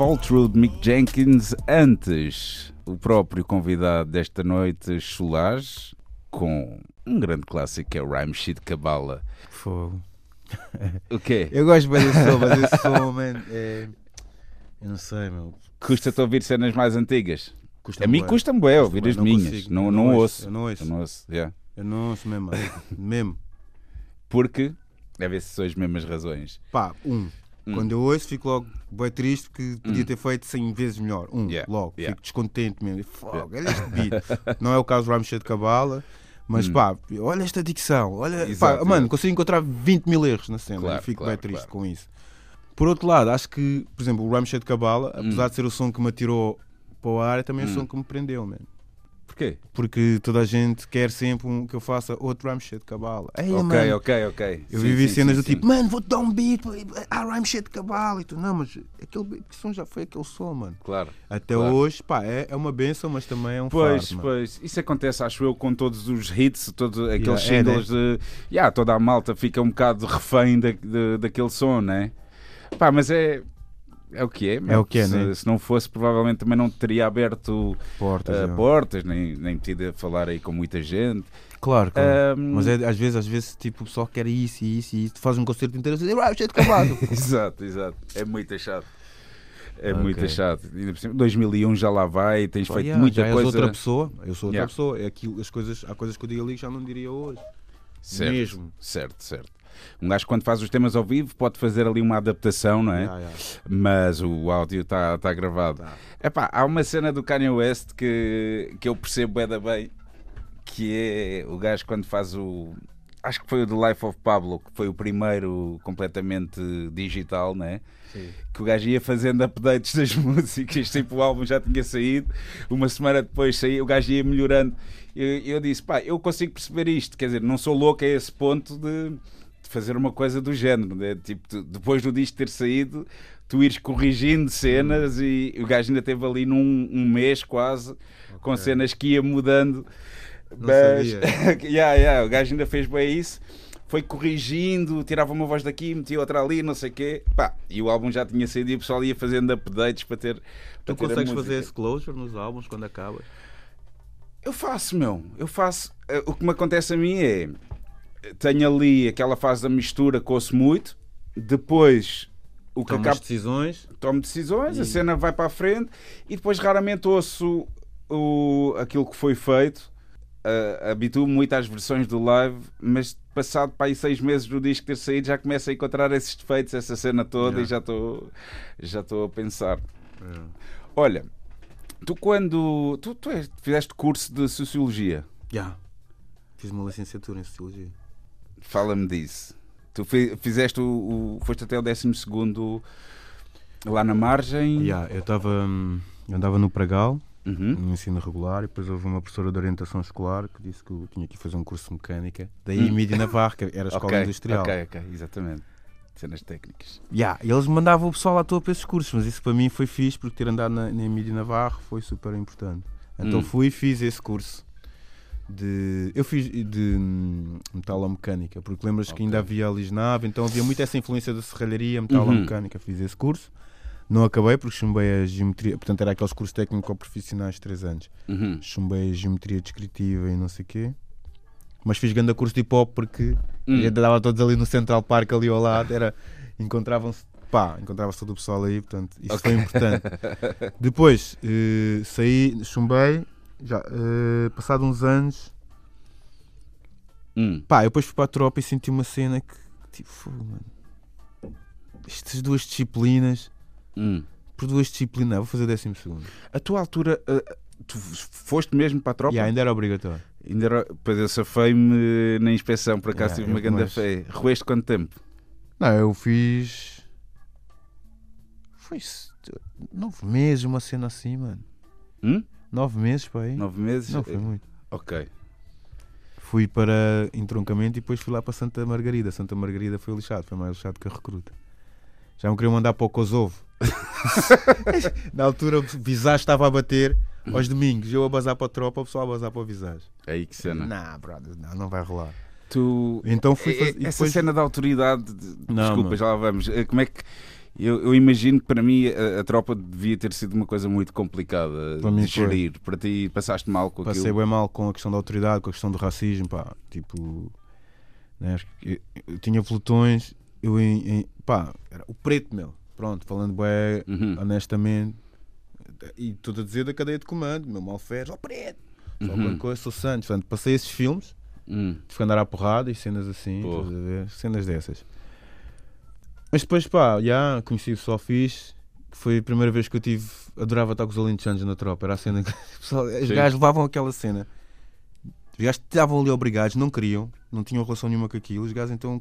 Fall Through de Mick Jenkins. Antes, o próprio convidado desta noite, Solage, com um grande clássico que é o Rhyme Sheet Cabala. Fogo. O quê? Eu gosto bem desse som, mas esse som, man, é. Eu não sei, meu. Custa-te ouvir cenas mais antigas? Custa A mim custa-me bem ouvir as não minhas. consigo, não, eu não, não ouço. ouço, eu não ouço. Eu não ouço, yeah. Eu não ouço mesmo. mano. mesmo. Porque, deve ser são as mesmas razões. Pá, um. Hum. Quando eu ouço, fico logo bem triste porque podia Hum. ter feito 100 vezes melhor. Um, Yeah, logo. yeah. Fico descontente mesmo. Fogo, olha este beat. não é o caso do Ramsey de Cabala, mas Hum. pá, olha esta dicção. Olha, Exato, pá, mano, consigo encontrar 20 mil erros na cena Claro, e fico claro, bem triste claro. com isso. Por outro lado, acho que, por exemplo, o Ramsey de Cabala, apesar Hum. de ser o som que me atirou para o ar, é também Hum. o som que me prendeu, mano. Porquê? Porque toda a gente quer sempre um, que eu faça outro Ramsey de Cabala. Ei, Ok, mano, ok, ok. eu Sim, vivi sim, cenas sim, do tipo, mano, vou-te dar um beat, ah, rhyme shit de cabalo e tu, não, mas aquele beat, que som já foi aquele som, mano. Claro. Até Claro. hoje, pá, é, é uma benção, mas também é um Pois, fardo, mano. pois, isso acontece, acho eu, com todos os hits, todos aqueles Yeah, é, singles de. Yeah, toda a malta fica um bocado refém da, de- daquele som, né? Pá, mas é. É o que é, meu. o que é, se, né? se não fosse, provavelmente também não teria aberto Portas, uh, é. portas, nem, nem metido a falar aí com muita gente. Claro, claro. Um, Mas é, às vezes, às vezes, tipo, o pessoal quer isso e isso e isso. Fazes um concerto inteiro e dizes, rhyme shit de cabalo. exato, exato. É muito chato. É Ok. muito chato. Ainda por cima, 2001 já lá vai, tens Pá, feito yeah, muita já coisa. outra pessoa. Eu sou outra Yeah. pessoa. É aquilo, as coisas, há coisas que eu digo ali que já não diria hoje. Certo, Mesmo. Certo, certo. Um gajo quando faz os temas ao vivo pode fazer ali uma adaptação, não é? Yeah, yeah. Mas o áudio está tá gravado. Tá. Epá, há uma cena do Kanye West que, que eu percebo bem, da bem, que é o gajo quando faz o. Acho que foi o The Life of Pablo, que foi o primeiro completamente digital, né? Sim. Que o gajo ia fazendo updates das músicas, tipo o álbum já tinha saído, uma semana depois saía, o gajo ia melhorando. Eu, eu disse, pá, eu consigo perceber isto, quer dizer, não sou louco a esse ponto de fazer uma coisa do género, né? tipo, tu- depois do disco ter saído, tu ires corrigindo cenas e o gajo ainda teve ali num um mês quase, com cenas que ia mudando. Não Mas, sabia. yeah, yeah, o gajo ainda fez bem isso. Foi corrigindo, tirava uma voz daqui, metia outra ali, não sei o quê. Pá, e o álbum já tinha saído e o pessoal ia fazendo updates para ter. para Tu ter consegues fazer esse closure nos álbuns quando acabas? Eu faço, meu. Eu faço. Eh, O que me acontece a mim é. Tenho ali aquela fase da mistura ouço muito. Depois. O que acaba. decisões. Tomo decisões, a E- cena vai para a frente. E depois raramente ouço o, aquilo que foi feito. Uh, habituo-me muito às versões do live, mas passado para aí seis meses do disco ter saído, já começo a encontrar esses defeitos, essa cena toda, Yeah. e já estou já estou a pensar. Olha, tu quando. Tu, tu és- fizeste curso de Sociologia, Já. Fiz uma licenciatura em Sociologia. Fala-me disso. Tu fi- fizeste o, o- foste até o 12 lá na margem. Já, eu estava. hum, Eu andava no Pragal, Uhum. no ensino regular, e depois houve uma professora de orientação escolar que disse que eu tinha que fazer um curso de mecânica. Daí Hum. Mídia Navarra, que era a escola Ok, industrial. Ok, ok, exatamente. Cenas técnicas. Ya, e eles mandavam o pessoal à toa para esses cursos, mas isso para mim foi fixe porque ter andado na, na Mídia Navarro foi super importante. Então Hum. fui e fiz esse curso. De, eu fiz de hum, metalomecânica, porque lembras que Ok. ainda havia a Lisnave, então havia muita essa influência da serralharia metalomecânica. Fiz esse curso, não acabei porque chumbei a geometria, portanto era aqueles cursos técnico-profissionais de 3 anos. Uhum. Chumbei a geometria descritiva e não sei o quê, mas fiz grande curso de hip hop porque Hum. a gente andava todos ali no Central Park, ali ao lado, era, encontravam-se, pá, encontrava-se todo o pessoal aí, portanto, isso foi importante. Depois, eh, saí, chumbei, já, eh, passado uns anos, Hum, Pá, eu depois fui para a tropa e senti uma cena que, tipo, mano. Estas duas disciplinas, hum. por duas disciplinas, vou fazer décimo segundo. A tua altura, uh, tu foste mesmo para a tropa? E ainda era obrigatório. Ainda era, pois eu safei-me na inspeção, por acaso Yeah, tive uma grande fé. Roeste quanto tempo? Não, eu fiz. Foi nove meses, uma cena assim, mano. Hum? Nove meses para aí. Nove meses? Não foi muito. Ok. Fui para entroncamento e depois fui lá para Santa Margarida. Santa Margarida foi lixado, foi mais lixado que a recruta. Já me queriam mandar para o Kosovo. Na altura o Visage estava a bater aos domingos. Eu a bazar para a tropa, o pessoal a bazar para o Visage. Aí que cena. Não, brother, não, não vai rolar. Tu. Então fui fazer. Essa depois- cena da autoridade, de- Não, desculpa, mano. já lá vamos. Eh, Como é que. Eu, eu imagino que para mim a, a tropa devia ter sido uma coisa muito complicada Para de foi. gerir. Para ti passaste mal com Passei aquilo. bem mal com a questão da autoridade, com a questão do racismo, pá, tipo, né, eu, eu tinha pelotões, eu em, em- pá, era o preto, meu, pronto, falando bem, Uhum. honestamente, e tudo a dizer da cadeia de comando, meu mal fez, ó preto, só Uhum. qualquer coisa, sou Santos, portanto, passei esses filmes, Hum. tive que andar à porrada e cenas assim, cenas dessas. Mas depois, pá, já conheci o pessoal fixe, que foi a primeira vez que eu tive, adorava estar com os alentejanos na tropa, era a cena que pessoal- os gajos levavam aquela cena. Os gajos estavam ali obrigados, não queriam, não tinham relação nenhuma com aquilo. Os gajos então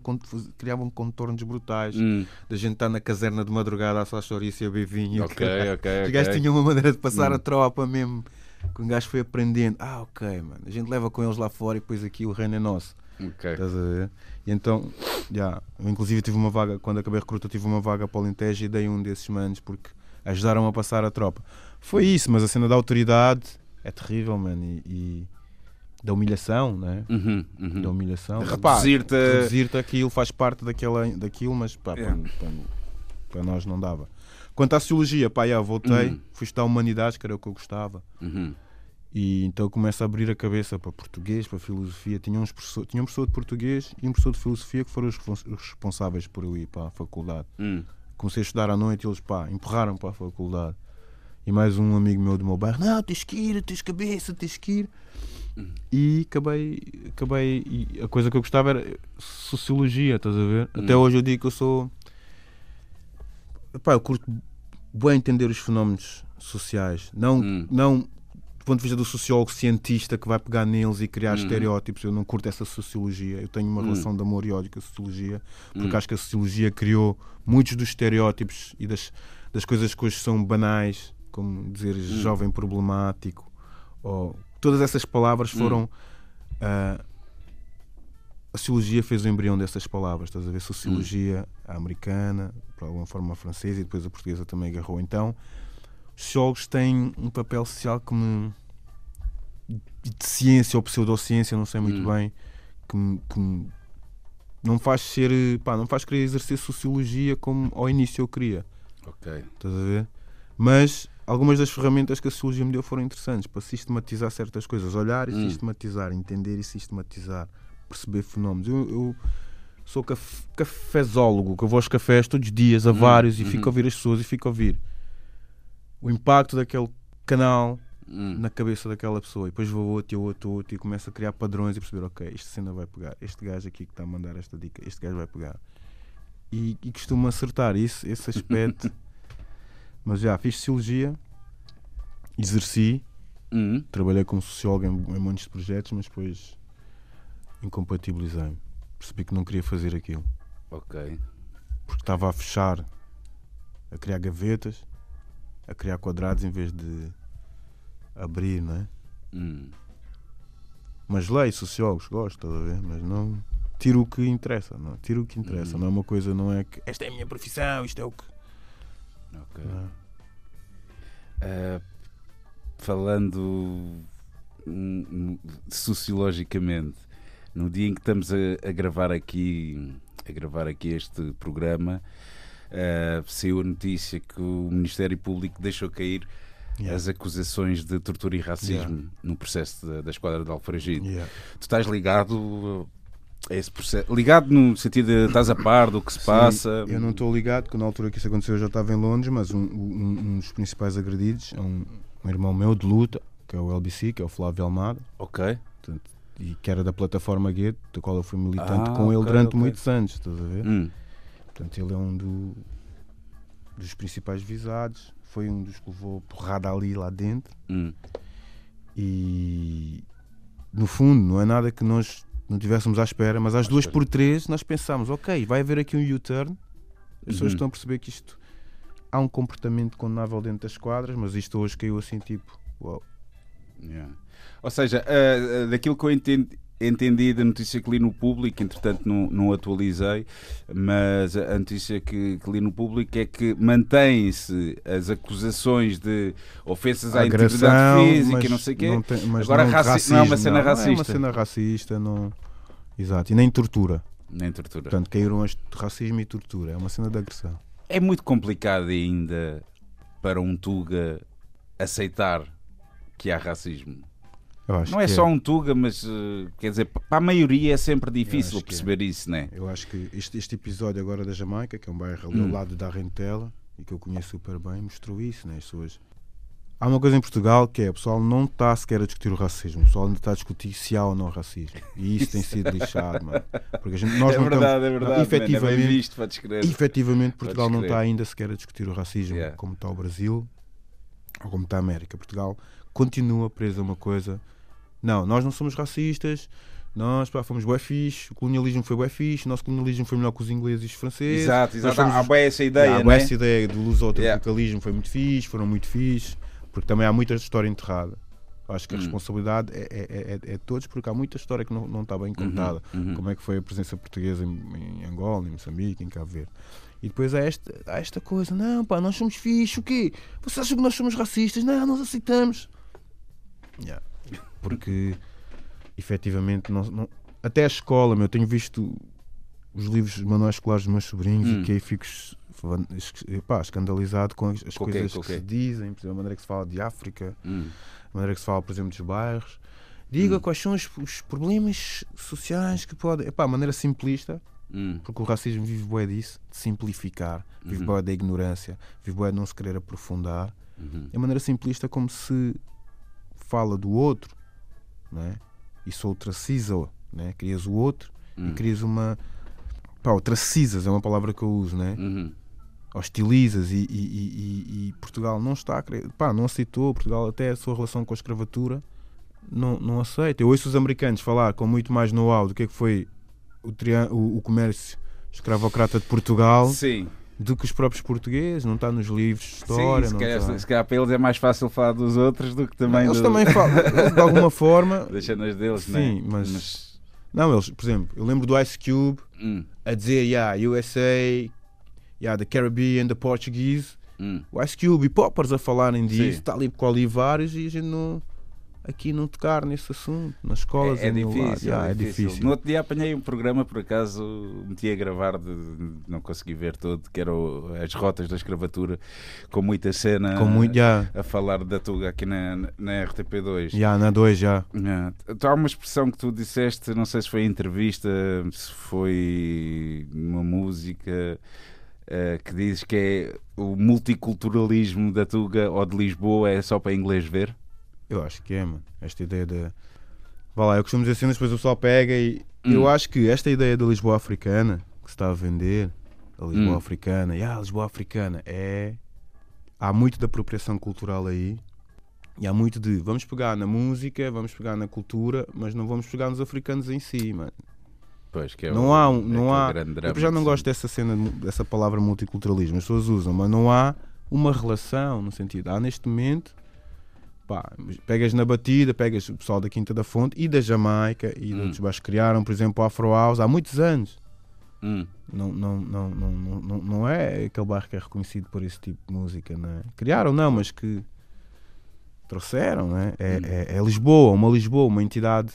criavam contornos brutais, Hum. da gente estar na caserna de madrugada a assar chouriço e a beber vinho. e o Ok, ok, Os ok. gajos tinham uma maneira de passar Hum. a tropa mesmo. Que um gajo foi aprendendo. Ah, ok, mano. A gente leva com eles lá fora e depois aqui o reino é nosso. Ok. Estás a ver? E então, já, eu inclusive tive uma vaga, quando acabei recruta, tive uma vaga para o Alentejo e dei um desses manos porque ajudaram a passar a tropa. Foi isso, mas a cena da autoridade é terrível, mano. E, e da humilhação, né? Uhum, uhum. Da humilhação. Reduzir-te reduzir-te aquilo faz parte daquela, daquilo, mas pá, É. para, para- para nós não dava. Quanto à sociologia, pá, já, voltei, Uhum. fui estudar humanidades, que era o que eu gostava. Uhum. E então começo a abrir a cabeça para português, para filosofia. Tinha, uns professor, tinha um professor de português e um professor de filosofia que foram os respons- os responsáveis por eu ir para a faculdade. Hum. Comecei a estudar à noite e eles pá, empurraram para a faculdade. E mais um amigo meu do meu bairro, não, tens que ir, tens cabeça, tens que ir. E acabei, acabei, e a coisa que eu gostava era sociologia, estás a ver? Até Hum. hoje eu digo que eu sou. Pá, eu curto bem entender os fenómenos sociais. Não, Hum. não ponto de vista do sociólogo cientista que vai pegar neles e criar Uhum. estereótipos. Eu não curto essa sociologia. Eu tenho uma Hum. relação de amor e ódio com a sociologia, porque Hum. acho que a sociologia criou muitos dos estereótipos e das, das coisas que hoje são banais, como dizer Hum. jovem problemático, ou todas essas palavras Hum. foram. ah, a sociologia fez o embrião dessas palavras, estás a ver? Sociologia a americana, por alguma forma a francesa e depois a portuguesa também agarrou. Então, os sociólogos têm um papel social que me. de ciência ou pseudociência, não sei muito Hum. bem, que me, que me- não faz ser. pá, não faz querer exercer sociologia como ao início eu queria. Ok. Estás a ver? Mas algumas das ferramentas que a sociologia me deu foram interessantes para sistematizar certas coisas, olhar e Hum. sistematizar, entender e sistematizar, perceber fenómenos. Eu, eu sou caf cafezólogo, que eu vou aos cafés todos os dias, a Hum, vários, e uhum. fico a ouvir as pessoas e fico a ouvir o impacto daquele canal Hum. na cabeça daquela pessoa. E depois vou outro e outro, outro e começo a criar padrões e perceber, ok, esta cena vai pegar, este gajo aqui que está a mandar esta dica, este gajo vai pegar. E, e costumo acertar isso, esse aspecto. Mas já, fiz sociologia, exerci, Hum. trabalhei como sociólogo em, em de projetos, mas depois incompatibilizei-me. Percebi que não queria fazer aquilo. Ok. Porque estava a fechar, a criar gavetas, a criar quadrados em vez de abrir, não é? Hum. Mas leio sociólogos, gosto, estás a ver? Mas não tiro o que interessa, não. Tiro o que interessa. Uhum. Não é uma coisa, não é que esta é a minha profissão, isto é o que. Ok. Uh, falando hum, hum, sociologicamente, no dia em que estamos a, a gravar aqui a gravar aqui este programa, uh, saiu a notícia que o Ministério Público deixou cair Yeah. as acusações de tortura e racismo Yeah. no processo da, da esquadra de Alfragide. Yeah. Tu estás ligado a esse processo? Ligado no sentido de estás a par do que se Sim, passa? Eu não estou ligado, porque na altura que isso aconteceu eu já estava em Londres, mas um, um- um dos principais agredidos é um, um irmão meu de luta, que é o LBC, que é o Flávio Almada. Ok. e que era da plataforma Gueto, da qual eu fui militante Ah, com ele durante ok. muitos anos, estás a ver? Hum. Portanto, ele é um do- dos principais visados, foi um dos que levou porrada ali lá dentro Hum. e no fundo não é nada que nós não estivéssemos à espera, mas às duas espera. por três nós pensámos, ok, vai haver aqui um U-turn, as pessoas Uhum. estão a perceber que isto há um comportamento condenável dentro das quadras, mas isto hoje caiu assim tipo, uau. Yeah. Ou seja, ah, ah, daquilo que eu entendi, entendi da notícia que li no público, entretanto não, não atualizei, mas a notícia que, que li no público é que mantém-se as acusações de ofensas à integridade física e não sei o quê. não tem- Agora não, raci- não é uma cena não, Não é uma racista. cena racista, não. Exato, e nem tortura. Nem tortura. Portanto, caíram as de racismo e tortura. É uma cena de agressão. É muito complicado ainda para um Tuga aceitar que há racismo. Não é só um Tuga, mas eh, quer dizer, para a maioria é sempre difícil é. perceber isso, né? Eu acho que este, este episódio agora da Jamaica, que é um bairro ali ao Hum. lado da Rentela e que eu conheço super bem, mostrou isso, né? As pessoas. Há uma coisa em Portugal que é o pessoal não está sequer a discutir o racismo, o pessoal ainda está a discutir se há ou não racismo. E isso tem sido lixado, mano. Porque a gente, nós é não verdade, estamos, é verdade. é efetivamente, visto, podes crer. efetivamente Portugal não está ainda sequer a discutir o racismo Yeah. como está o Brasil ou como está a América. Portugal continua preso a uma coisa. Não, nós não somos racistas, nós pá, fomos bué fixe, o colonialismo foi bué fixe, o nosso colonialismo foi melhor que os ingleses e os franceses. Exato, exato. fomos Há bem essa ideia, Yeah, né? Essa ideia do luso-tropicalismo foi muito fixe, foram muito fixe, porque também há muita história enterrada. Acho que a Hum. responsabilidade é, é, é, é de todos, porque há muita história que não, não está bem contada. uhum. Como é que foi a presença portuguesa em, em Angola, em Moçambique, em Cabo Verde. E depois há esta, há esta coisa: não, pá, nós somos fixe, o quê? Vocês acham que nós somos racistas? Não, nós aceitamos. Yeah. Porque efetivamente, não, não- até a escola, meu, eu tenho visto os livros manuais escolares dos meus sobrinhos Hum. e que aí fico pá, escandalizado com as, coisas que se dizem, por exemplo, a maneira que se fala de África, Hum. a maneira que se fala, por exemplo, dos bairros. Diga Hum. quais são os, os problemas sociais que podem. Epá, a maneira simplista, Hum. porque o racismo vive bué disso, de simplificar, vive Uhum. bué da ignorância, vive bué de não se querer aprofundar. Uhum. É a maneira simplista como se fala do outro, não é? E só ostraciza, né? Crias o outro e Hum. crias uma. Pá, ostracizas é uma palavra que eu uso, né? Uhum. Hostilizas e, e- e- e- Portugal não está. Pá, não aceitou. Portugal, até a sua relação com a escravatura, não, não aceita. Eu ouço os americanos falar com muito mais know-how do que é que foi o, o, o comércio escravocrata de Portugal Sim, do que os próprios portugueses. Não está nos livros de história. Sim se, não calhar, está. se calhar para eles é mais fácil falar dos outros do que também Eles do- também falam, eles, de alguma forma. das cenas deles, Sim, né? mas- Não, eles, por exemplo, eu lembro do Ice Cube Hum, a dizer, yeah, USA, yeah, the Caribbean, the Portuguese. hum. O Ice Cube e Poppers a falarem disso, Sim. está ali com Olivares e a gente não. Aqui não tocar nesse assunto, nas escolas. É, é difícil, Yeah, é é difícil. No outro dia apanhei um programa, por acaso meti a gravar, de, não consegui ver todo, que era o- as rotas da escravatura, com muita cena Com muito, já, a falar da Tuga aqui na, na RTP2. já, na 2 já. Yeah. Há uma expressão que tu disseste, não sei se foi em entrevista, se foi numa música, eh, que dizes que é o multiculturalismo da Tuga ou de Lisboa é só para inglês ver. Eu acho que é, mano. Esta ideia de. Vá lá, eu costumo dizer cenas, depois o pessoal pega e. Hum. Eu acho que esta ideia da Lisboa africana que se está a vender, a Lisboa Hum. africana, e a Lisboa africana é. Há muito de apropriação cultural aí. E há muito de vamos pegar na música, vamos pegar na cultura, mas não vamos pegar nos africanos em si, mano. Pois, que é Não o- há um- é não aquele há- drama Eu já não de gosto dessa cena, dessa palavra multiculturalismo. As pessoas usam, mas não há uma relação no sentido. Há neste momento, pá, pegas na batida, pegas o pessoal da Quinta da Fonte e da Jamaica e Hum. outros bairros que criaram, por exemplo, o Afro House há muitos anos. Hum, Não, não, não, não, não, não, é aquele bairro que é reconhecido por esse tipo de música, não é? Criaram, não, mas que trouxeram, não é? É, Hum. é, é Lisboa, uma Lisboa, uma entidade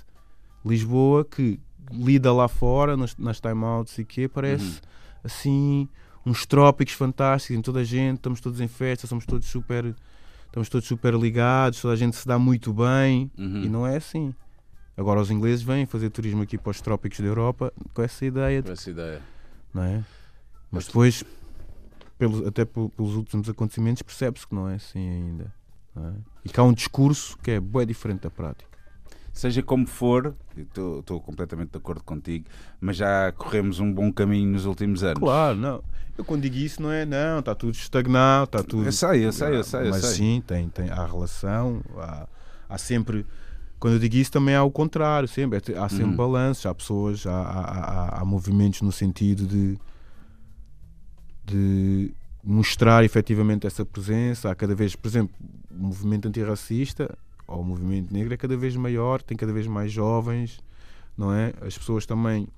Lisboa que lida lá fora, nas, nas timeouts e que parece Uhum. assim uns trópicos fantásticos em toda a gente, estamos todos em festa, somos todos super estamos todos super ligados, toda a gente se dá muito bem uhum. e não é assim. Agora os ingleses vêm fazer turismo aqui para os trópicos da Europa com essa ideia de Com essa ideia. não é? Mas depois, pelos, até pel- pelos últimos acontecimentos, percebe-se que não é assim ainda. é? E que há um discurso que é bem diferente da prática. Seja como for, estou completamente de acordo contigo, mas já corremos um bom caminho nos últimos anos. Claro, não. Eu quando digo isso não é, não, está tudo estagnado, está tudo. Eu sei, eu sei, eu sei, eu Mas sei. sim, tem, tem, há relação, há, há sempre. Quando eu digo isso também há o contrário, sempre. é- Há sempre Uhum. balanços, há pessoas, há, há, há- há movimentos no sentido de, de mostrar efetivamente essa presença. Há cada vez, por exemplo, o movimento antirracista ou o movimento negro é cada vez maior, tem cada vez mais jovens, não é? As pessoas também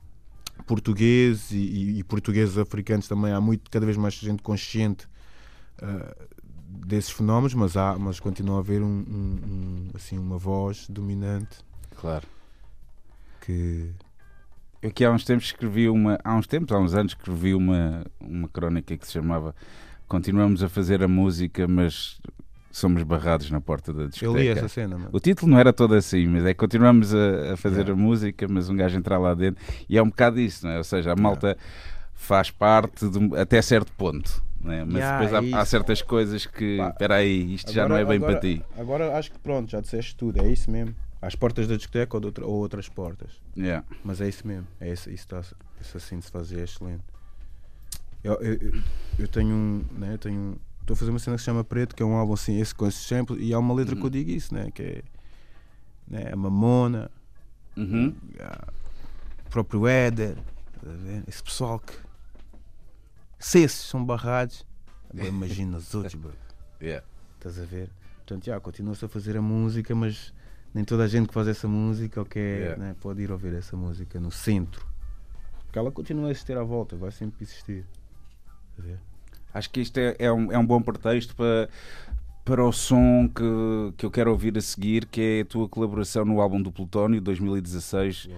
portugueses e, e- e portugueses africanos também há muito cada vez mais gente consciente ah, desses fenómenos mas há mas continua a haver um, um- um, assim uma voz dominante Claro. que Eu aqui há uns tempos escrevi uma. Há uns tempos, há uns anos, escrevi uma, uma crónica que se chamava Continuamos a fazer a música, mas somos barrados na porta da eu discoteca. li essa cena mano. O título não era todo assim, mas é que continuamos a, a fazer Yeah. a música, mas um gajo entrar lá dentro e é um bocado isso, não é? Ou seja, a malta faz parte de, até certo ponto, não é? mas Yeah, depois é há, há certas coisas que, espera aí, isto já não é bem para ti. agora acho que pronto já disseste tudo é isso mesmo às portas da discoteca ou, outra- ou outras portas Yeah. Mas é isso mesmo, é isso, isso, está, isso assim de se fazer é excelente. Eu, eu, eu- eu tenho um. Né, eu tenho um- Estou a fazer uma cena que se chama Preto, que é um álbum assim, esse com esse sample, e há uma letra que eu digo isso, né? Que é né, a Mamona, Uhum. a- o próprio Éder, esse pessoal que. Se esses são barrados, agora imagina os outros, bro. Yeah. Estás a ver? Portanto, já, continua-se a fazer a música, mas nem toda a gente que faz essa música ou quer, Yeah. né, pode ir ouvir essa música no centro. Porque ela continua a existir à volta, vai sempre existir. Estás a ver? Acho que isto é, é um, é um bom pretexto para, para o som que, que eu quero ouvir a seguir, que é a tua colaboração no álbum do Plutónio 2016,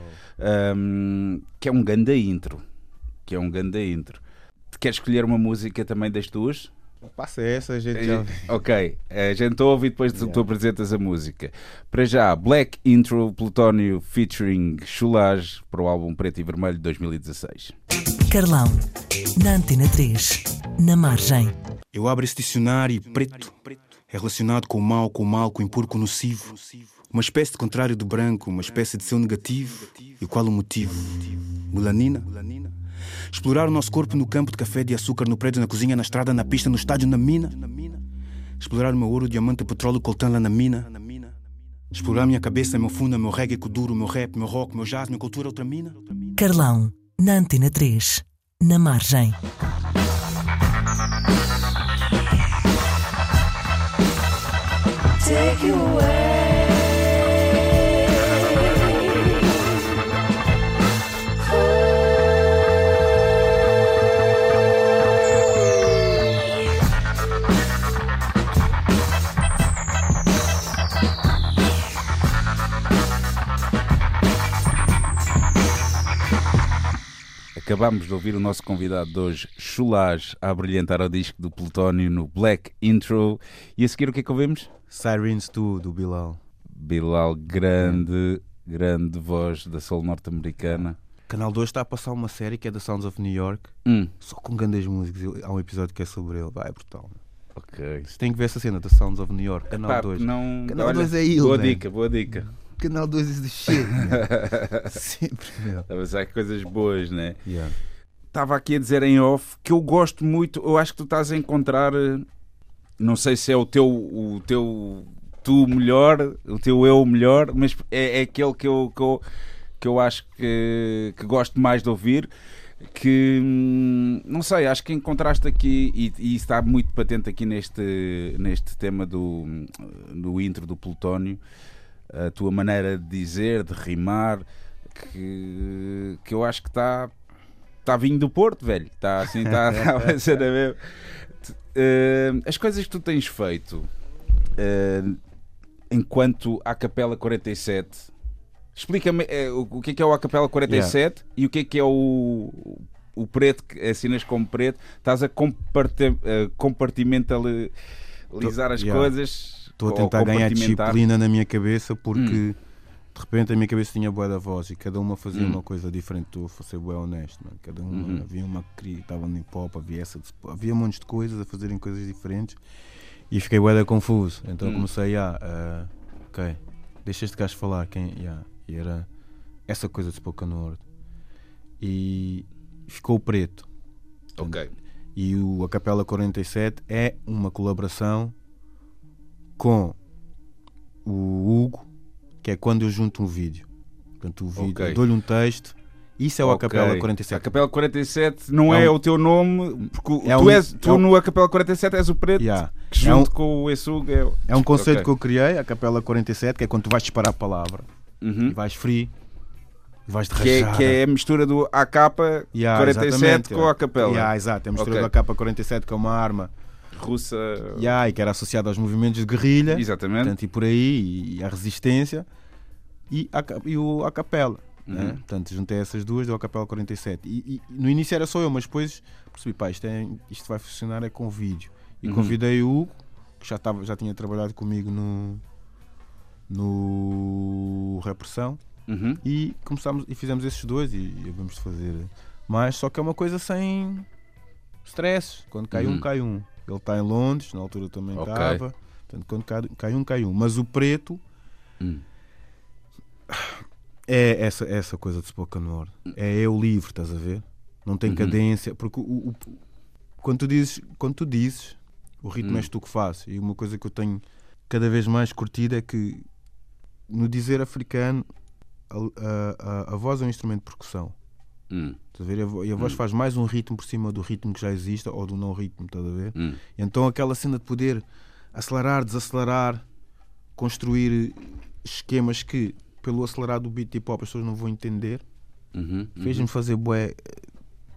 um, que é um ganda intro. Que é um ganda intro. Queres escolher uma música também das tuas? Passa essa, a gente já. Ok, a gente ouve e depois tu- tu Yeah. apresentas a música. Para já, Black Intro Plutónio featuring Chulage para o álbum Preto e Vermelho de 2016. Carlão, na Antena 3, na margem. Eu abro esse dicionário e preto é relacionado com o mal, com o mal, com o impuro, com o nocivo. Uma espécie de contrário do branco, uma espécie de seu negativo. E qual o motivo? Melanina? Explorar o nosso corpo no campo de café de açúcar, no prédio, na cozinha, na estrada, na pista, no estádio, na mina. Explorar o meu ouro, diamante, petróleo, coltão lá na mina. Explorar minha cabeça, meu fundo, meu reggae, duro, meu rap, meu rock, meu jazz, minha cultura, outra mina. Carlão, na Antena 3, na margem. Acabámos de ouvir o nosso convidado de hoje, Chulage, a brilhantar o disco do Plutónio no Black Intro. E a seguir o que é que ouvimos? Sirens 2 do Bilal. Bilal, grande, grande voz da soul norte-americana. Canal 2 está a passar uma série que é da Sounds of New York, Hum, só com grandes músicas. Há um episódio que é sobre ele, vai, é brutal. ok. Você tem que ver essa cena da Sounds of New York, Canal Pá, 2. não, Canal olha, 2 é ele, Boa man. dica, boa dica. Canal 2 is the shit, man. Sempre, meu. Mas há coisas boas, né? Yeah. Estava aqui a dizer em off que eu gosto muito, eu acho que tu estás a encontrar, eh, não sei se é o teu, o teu tu melhor, o teu eu melhor, mas é, é aquele que eu, que eu, que eu acho que, que gosto mais de ouvir. Que hum, não sei, acho que encontraste aqui, e, e está muito patente aqui neste, neste tema do, do intro do Plutónio, a tua maneira de dizer, de rimar, que, que eu acho que está está vindo do Porto, velho. Está assim, está tá a ser a ver. Eh, as coisas que tu tens feito eh, enquanto a Capela 47. Explica-me eh, o que é que é o a Capela 47 e o que é que é o, o preto que assinas como preto. Estás a eh, compartimentalizar as yeah. coisas. Estou a tentar ganhar disciplina na minha cabeça porque Hum. de repente a minha cabeça tinha boa da voz e cada uma fazia Hum. uma coisa diferente. Estou a ser bem honesto, mano. Cada uma Uhum. havia uma que estava no hip hop, havia essa, havia um monte de coisas a fazerem coisas diferentes e fiquei bué da confuso. Então Hum. comecei a, ah, ok, deixa este gajo falar. Quem, yeah. E era essa coisa de spoken word. E ficou preto. Ok. E o A Capela 47 é uma colaboração com o Hugo, que é quando eu junto um vídeo. Portanto, o vídeo, Ok. eu dou-lhe um texto. Isso é o A Ok. Capela 47. A Capela 47 não É é, um- o teu nome, porque É tu, um- és, tu é um- no A Capela 47 és o preto, Yeah. que É um- junto com o Essug é, É um conceito Ok. que eu criei, a Capela 47, que é quando tu vais disparar a palavra Uhum. e vais free vais de que, é, que é a mistura do AK Yeah, 47 exatamente, com a Capela Yeah, exato, é a mistura Ok. da capa 47 que é uma arma russa. yeah, e que era associada aos movimentos de guerrilha Exatamente. portanto, e por aí, e a resistência e, a, e o, a capela. Né? Uhum. Portanto, juntei essas duas, deu a capela 47. E, e no início era só eu, mas depois percebi, pá, isto, é, isto vai funcionar é com vídeo. E Uhum. convidei o Hugo, que já, tava, já tinha trabalhado comigo no, no Repressão, Uhum. e começámos e fizemos esses dois e, e vamos fazer mais, só que é uma coisa sem stress. Quando cai Uhum. um, cai um. Ele está em Londres, na altura também estava. Portanto, quando cai, cai um, cai um. Mas o preto Hum. é essa, essa coisa de spoken word. É eu livre, estás a ver? Não tem Uhum. cadência. Porque o, o- quando, tu dizes, quando tu dizes, o ritmo Hum. és tu que fazes. E uma coisa que eu tenho cada vez mais curtido é que no dizer africano a, a- a- a voz é um instrumento de percussão. Hum. Estás a ver? E a vo- a voz Hum. faz mais um ritmo por cima do ritmo que já existe ou do não ritmo, estás a ver? Hum. Então aquela cena de poder acelerar, desacelerar, construir esquemas que pelo acelerar do beat hip hop as pessoas não vão entender, Uhum. fez-me fazer bué eh,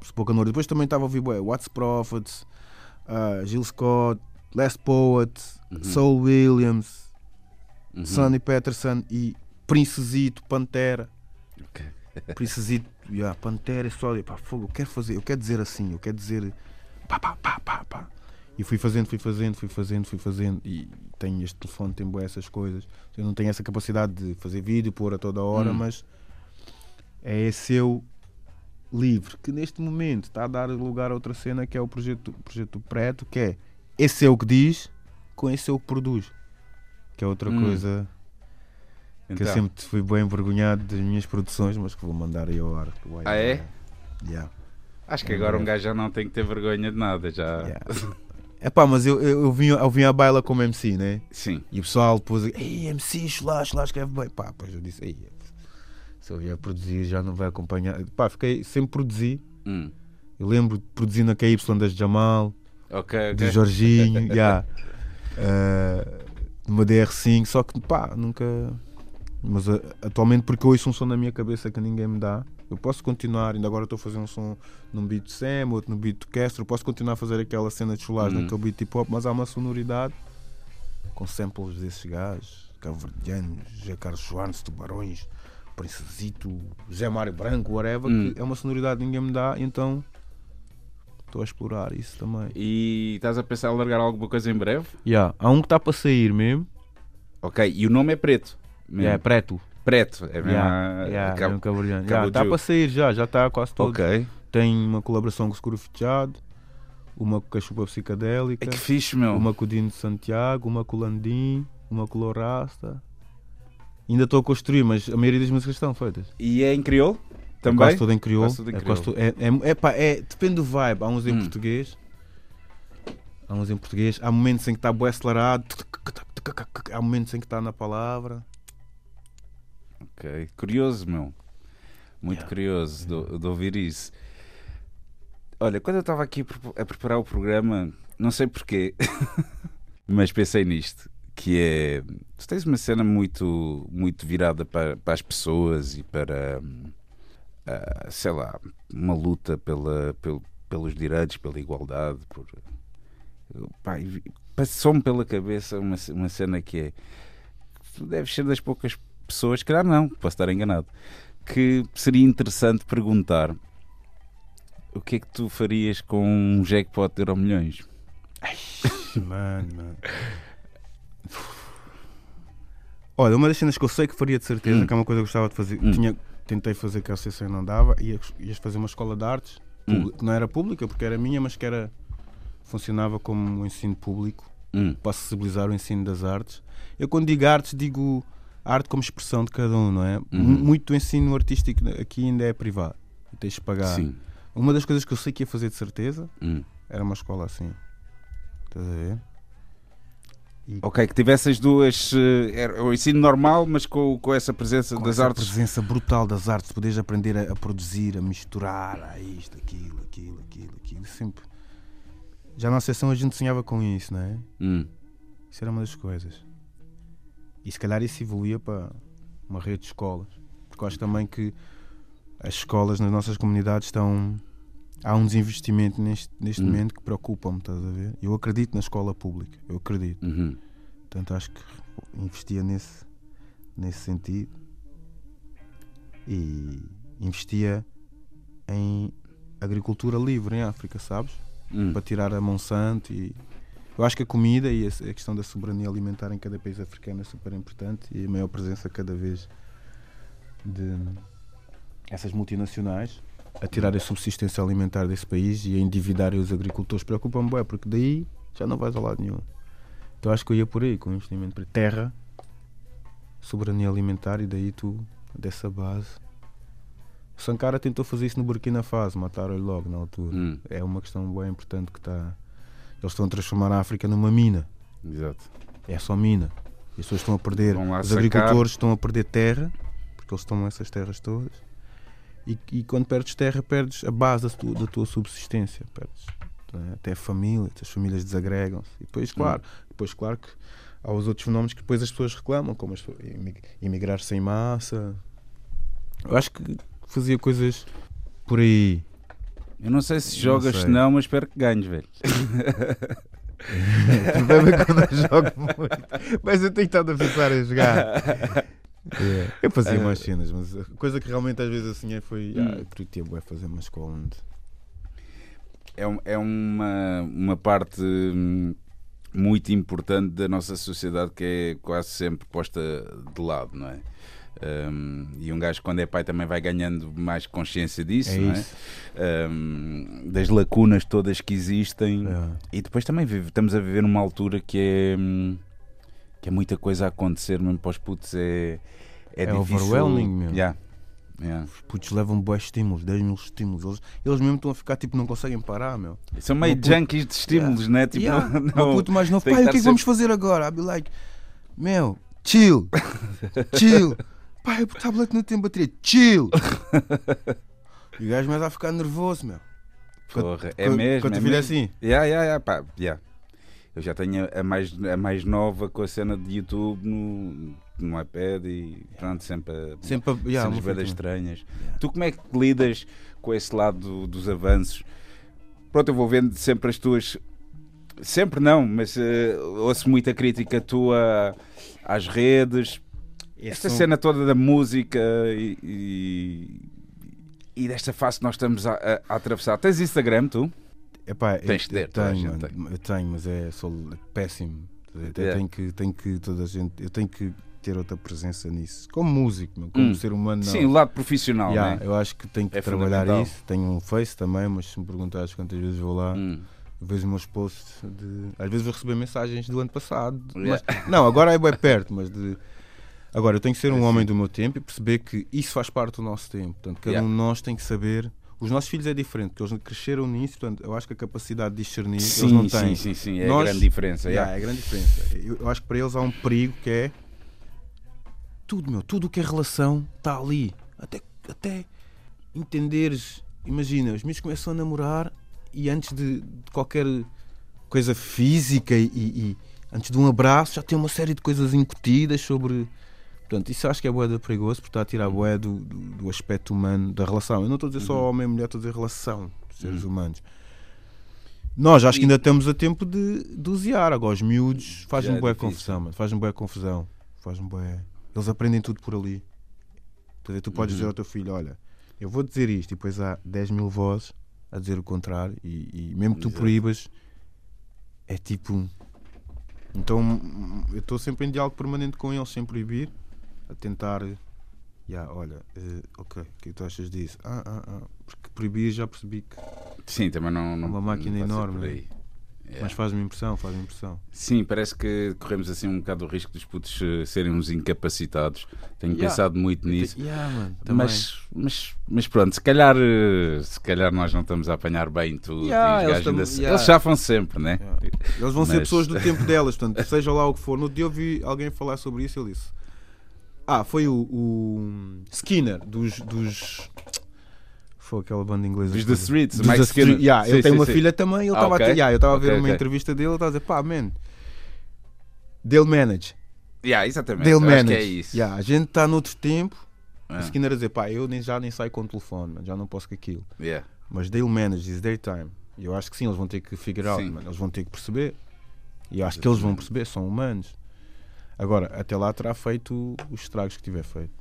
spoken word. Depois também estava a ouvir bué What's Prophets, ah, Gil Scott, Les Poet, Uhum. Soul Williams, Uhum. Sonny Peterson e Princesito, Pantera. Ok. Princesito, yeah, Pantera, é só pá, fogo, eu quero fazer, eu quero dizer assim, eu quero dizer pá, pá, pá, pá, pá. E fui fazendo, fui fazendo, fui fazendo, fui fazendo. E tenho este telefone, tem bué essas coisas. Eu não tenho essa capacidade de fazer vídeo, pôr a toda hora, Hum. mas é esse eu livre, que neste momento está a dar lugar a outra cena que é o projeto, o projeto Preto, que é esse eu que diz com esse eu que produz. Que é outra Hum. coisa que Então, eu sempre fui bem envergonhado das minhas produções, mas que vou mandar aí ao ar. Ah, é? Yeah. Acho que agora um gajo já não tem que ter vergonha de nada. Já... Yeah. É pá, mas eu, eu, eu, vim, eu vim à baila como MC, né? Sim. E o pessoal depois, ei, MC, chulá, chulá, escreve bem. Pá, pois eu disse, ei, se eu vier produzir já não vai acompanhar. Pá, fiquei, sempre produzi. Hum. Eu lembro de produzir na KY das Jamal, Ok, ok. do Jorginho, yeah. uh, uma DR5, só que pá, nunca. Mas uh, atualmente, porque ouço um som na minha cabeça que ninguém me dá, eu posso continuar. Ainda agora estou a fazer um som num beat de Sam, outro no beat de Castro. Posso continuar a fazer aquela cena de chulagem Hum. naquele beat hip hop, mas há uma sonoridade com samples desses gajos, Cabo-Verdianos, José Carlos Schwartz, Tubarões, Princesito, José Mário Branco, whatever, Hum. que é uma sonoridade que ninguém me dá, então estou a explorar isso também. E estás a pensar em largar alguma coisa em breve? Yeah. Há um que está para sair mesmo. Ok, e o nome é preto. Mesmo. É preto. Preto. É mesmo. Yeah, a- yeah, Cabo- cabrulhano. Cabo Yeah, Está para sair já, já está quase todo. Ok. Tem uma colaboração com o Seguro Fechado, uma com a Chupa Psicadélica, É que fixe, meu. uma com o Dino de Santiago, uma com o Landim, uma com o Lorasta. Ainda estou a construir, mas a maioria das músicas estão feitas. E é em crioulo? É Também? quase tudo em crioulo. Quase tudo em é crioulo. é, é, é, pá, é- depende do vibe. Há uns em Hum. português. Há uns em português. Há momentos em que está bué acelerado. Há momentos em que está na palavra. Ok. Curioso, meu. Muito Yeah. curioso de, de ouvir isso. Olha, quando eu estava aqui a prepa- a preparar o programa, não sei porquê, mas pensei nisto. Que é. Tu tens uma cena muito, muito virada para, para as pessoas e para. ah, sei lá, uma luta pela, pelo- pelos direitos, pela igualdade. Por, Passou-me pela cabeça uma, uma cena que é. Tu deves ser das poucas pessoas, calhar não, posso estar enganado, que seria interessante perguntar o que é que tu farias com um jackpot de Euro milhões? Mano, mano. Olha, uma das cenas que eu sei que faria de certeza, Hum. que é uma coisa que eu gostava de fazer, Hum. tinha, tentei fazer que a CC não dava, ia, ias fazer uma escola de artes, Hum. que não era pública porque era minha, mas que era funcionava como um ensino público Hum, para acessibilizar o ensino das artes. Eu quando digo artes digo a arte como expressão de cada um, não é? Uhum. Muito do ensino artístico aqui ainda é privado. E tens de pagar. Sim. Uma das coisas que eu sei que ia fazer de certeza Hum. era uma escola assim. Estás a ver? Ok, que tivesse as duas. eh, o ensino normal, mas com, com essa presença Com das essa artes. presença brutal das artes, poderes aprender a, a produzir, a misturar, a isto, aquilo, aquilo, aquilo, aquilo. Sempre. Já na sessão a gente sonhava com isso, não é? Hum. Isso era uma das coisas. E se calhar isso evoluía para uma rede de escolas. Porque eu acho também que as escolas nas nossas comunidades estão. Há um desinvestimento neste, neste Hum. momento que preocupa-me, estás a ver? Eu acredito na escola pública, eu acredito. Uhum. Portanto, acho que investia nesse, nesse sentido e investia em agricultura livre em África, sabes? Hum. Para tirar a Monsanto e eu acho que a comida e a questão da soberania alimentar em cada país africano é super importante e a maior presença cada vez de essas multinacionais a tirar a subsistência alimentar desse país e a endividarem os agricultores preocupa-me bem, porque daí já não vais a lado nenhum. Então acho que eu ia por aí com investimento para terra, soberania alimentar e daí tu, dessa base. O Sankara tentou fazer isso no Burkina Faso, mataram-lhe logo na altura. Hum. É uma questão bem importante que está. Eles estão a transformar a África numa mina. Exato. É só mina. E as pessoas estão a perder. Os sacar. agricultores estão a perder terra, porque eles tomam essas terras todas. E, e quando perdes terra, perdes a base da tua, da tua subsistência. Perdes é? até a família, as famílias desagregam-se. E depois, claro, depois, claro que há os outros fenómenos que depois as pessoas reclamam, como as, imigrar sem massa. Eu acho que fazia coisas por aí. Eu não sei se Não jogas, sei. se não, mas espero que ganhes, velho. O problema é quando eu jogo muito. Mas eu tenho estado a pensar em jogar. É. Eu fazia mais cenas, mas a coisa que realmente às vezes assim é foi. Ah, eu curtia bué fazer uma escola onde. É, um- é uma, uma parte hum, muito importante da nossa sociedade que é quase sempre posta de lado, não é? Hum, e um gajo, quando é pai, também vai ganhando mais consciência disso, É é? Hum, das lacunas todas que existem. É. E depois também vive- estamos a viver numa altura que é, hum, que é muita coisa a acontecer, mesmo para os putos é, é, É difícil. overwhelming mesmo. Yeah. Yeah. Os putos levam bué estímulos, 10 mil estímulos. Eles, eles mesmo estão a ficar tipo, não conseguem parar, meu. São meio puto- junkies de estímulos, né? Tipo, Yeah. não, puto mais novo, pai, o que é que vamos fazer agora? I'll be like, meu, chill, chill. Pai, o tablet não tem bateria, chill. e o gajo mais a ficar nervoso, meu. Porra, é Quando- mesmo. Quando é mesmo. assim, Yeah, yeah, yeah, pá, yeah. Eu já tenho a mais, a mais nova com a cena de YouTube no, no iPad e pronto, sempre a sempre a. Yeah, cenas fica- estranhas. Tu como é que lidas com esse lado do- dos avanços? Pronto, eu vou vendo sempre as tuas. Sempre não, mas eh, ouço muita crítica tua às redes. Esta São- cena toda da música e, e, e desta fase que nós estamos a, a- a atravessar. Tens Instagram, tu? Epá, eu- Tens de ter, eu toda a tenho, eu tenho, mas é sou péssimo. Eu Yeah. tenho que, tenho que toda a gente, eu tenho que ter outra presença nisso. Como músico, meu, como Hum. ser humano, não. Sim, o lado profissional, Yeah, né? Eu acho que tenho que É trabalhar isso. Tenho um Face também, mas se me perguntares quantas vezes vou lá, Hum. vejo os meus posts de. Às vezes vou receber mensagens do ano passado. Yeah. Mas, não, agora é bem perto, mas de. Agora, eu tenho que ser um sim. homem do meu tempo e perceber que isso faz parte do nosso tempo. Portanto, cada Yeah. um de nós tem que saber. Os nossos filhos é diferente, porque eles cresceram nisso, portanto, eu acho que a capacidade de discernir eles não Sim, têm. sim, sim, sim, é Nós- a grande diferença. Yeah, yeah. é a grande diferença. Eu, eu acho que para eles há um perigo que é tudo, meu, tudo o que é relação está ali. Até, até entenderes, imagina, os meus começam a namorar e antes de, de qualquer coisa física e- e antes de um abraço já tem uma série de coisas incutidas sobre. Portanto, isso acho que é boeda perigoso porque está a tirar Uhum. boé do, do, do aspecto humano da relação. Eu não estou a dizer só homem e mulher, estou a dizer relação de seres humanos. Nós acho que Uhum. E- ainda temos a tempo de dosear. Agora, os miúdos é boa difícil. confusão, mano. Faz-me boa confusão. Faz-me boa. Eles aprendem tudo por ali. Dizer, tu podes Uhum. dizer ao teu filho: olha, eu vou dizer isto, e depois há 10 mil vozes a dizer o contrário, e, e mesmo que tu Exato. proíbas, é tipo. Então, eu estou sempre em diálogo permanente com eles, sem proibir, a tentar. Ya, olha, eh, ok, o que é que tu achas disso? Ah, ah, ah. Porque proibir já percebi que Sim, também não. não Uma máquina não enorme, por né? aí. Mas faz-me impressão, faz-me impressão. Sim, parece que corremos assim um bocado o risco dos putos eh, serem uns incapacitados. Tenho Yeah. pensado muito nisso. Yeah. Mas, mas, mas pronto, se calhar, eh, se calhar nós não estamos a apanhar bem tudo. Yeah, eles gajos ainda tam- se- yeah. eles chafam sempre, né? Yeah. Eles vão ser Mas- pessoas do tempo delas, portanto, seja lá o que for. No dia eu vi alguém falar sobre isso, ele disse. Ah, foi o, o Skinner dos. dos... Foi aquela banda inglesa. Dos The. Streets, Dos Mike Skinner. Street- Yeah, Sim, ele tem uma sim. filha também. Ele Ah, estava ok. a, yeah, eu estava a ver Ok, uma entrevista dele. Ele estava a dizer, pá, man, they'll manage. Yeah, exatamente. Eu acho manage. que é isso. Yeah, a gente está noutro tempo. O Skinner a dizer, pá, eu nem, já nem saio com o telefone, man, já não posso com aquilo. yeah. Mas they'll manage, is their time. E eu acho que sim, eles vão ter que mano. eles vão ter que perceber. E eu acho que eles vão perceber, são humanos. Agora, até lá terá feito os estragos que tiver feito.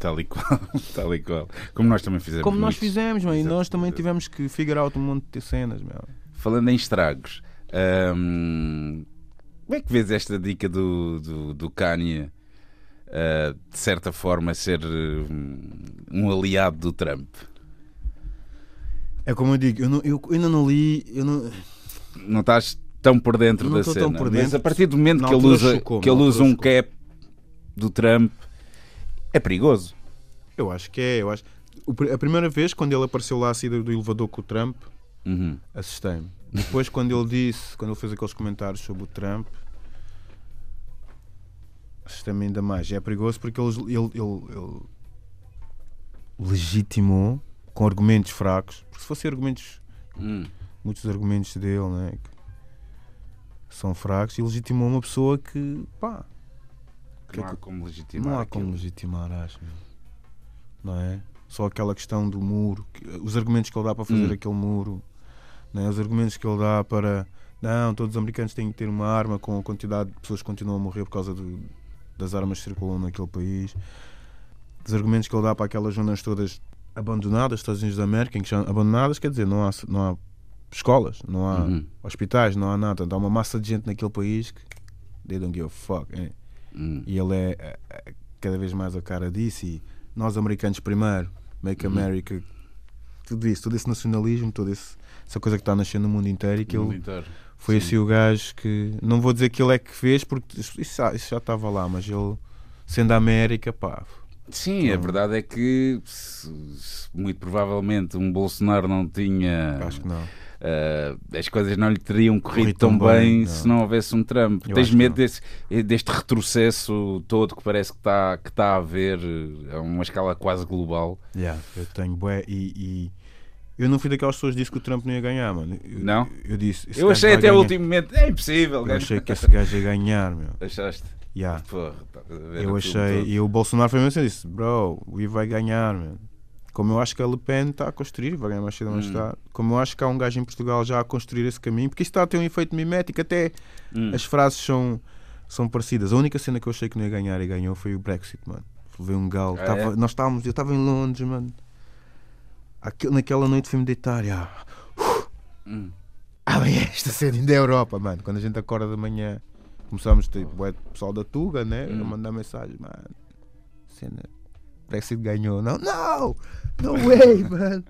Tal e qual, tal e qual. Como nós também fizemos. Como nós fizemos, mano, e nós também tivemos que figure out um monte de cenas, meu. Falando em estragos, hum, como é que vês esta dica do, do, do Kanye uh, de certa forma ser hum, um aliado do Trump? É como eu digo, eu, não, eu ainda não li, eu não, Não estás tão por dentro Não da cena, por mas dentro. a partir do momento Na que ele usa, que ele usa um cap do Trump, é perigoso. eu acho que é, eu acho. A primeira vez, quando ele apareceu lá a saída do elevador com o Trump, Uhum. assustei-me. Depois, quando ele disse, quando ele fez aqueles comentários sobre o Trump, assustei-me ainda mais. É perigoso porque ele, ele, ele- ele legitimou com argumentos fracos. Porque se fossem argumentos, Hum. muitos argumentos dele, né, que são fracos, e legitimou uma pessoa que, pá, Não há como legitimar. não há aquilo. como legitimar, acho. Não é? Só aquela questão do muro, que- os argumentos que ele dá para fazer Hum. aquele muro, não é? os argumentos que ele dá para. Não, todos os americanos têm que ter uma arma com a quantidade de pessoas que continuam a morrer por causa do- das armas que circulam naquele país. Os argumentos que ele dá para aquelas zonas todas abandonadas, Estados Unidos da América, em que já, abandonadas, quer dizer, não há, não há escolas, não há Uhum. hospitais, não há nada. Portanto, há uma massa de gente naquele país que they don't give a fuck. é. Hum. E ele é eh, eh, cada vez mais a cara disso. E nós, americanos, primeiro, make Uhum. America, tudo isso, todo esse nacionalismo, toda essa coisa que está a nascer no mundo inteiro. E que ele foi Sim. assim o gajo que. Não vou dizer que ele é que fez, porque isso, isso já- estava lá, mas ele, sendo a América, pá. Sim, a Não. verdade é que muito provavelmente um Bolsonaro não tinha. Acho que não. Uh, as coisas não lhe teriam corrido tão bem, bem, se não. houvesse um Trump. Eu Tens medo desse, deste retrocesso todo que parece que está que tá a haver uh, a uma escala quase global? Yeah, eu tenho bué e, e eu não fui daquelas pessoas que disse que o Trump não ia ganhar, mano. Eu, Não? Eu disse. Eu achei até o último momento, é impossível. Eu achei que esse gajo ia ganhar, meu. Achaste? Yeah. Porra, ver Eu achei, e o Bolsonaro foi mesmo assim, disse, bro, o I vai ganhar. Como eu acho que a Le Pen está a construir, vai ganhar mais cedo ou mais Hum. tarde. Como eu acho que há um gajo em Portugal já a construir esse caminho, porque isto está a ter um efeito mimético, até Hum. as frases são, são parecidas. A única cena que eu achei que não ia ganhar e ganhou foi o Brexit, mano. Levei um galo. Ah, Tava- é? Nós estávamos, eu estava em Londres, mano. Aquele- naquela noite fui-me deitar, e, ah, Hum. ah, bem, esta cena ainda é Europa, mano. Quando a gente acorda de manhã, começamos tipo, de pessoal da Tuga, né? Hum. A mandar mensagem, mano. Cena. Brexit ganhou, não? Não! No way, mano!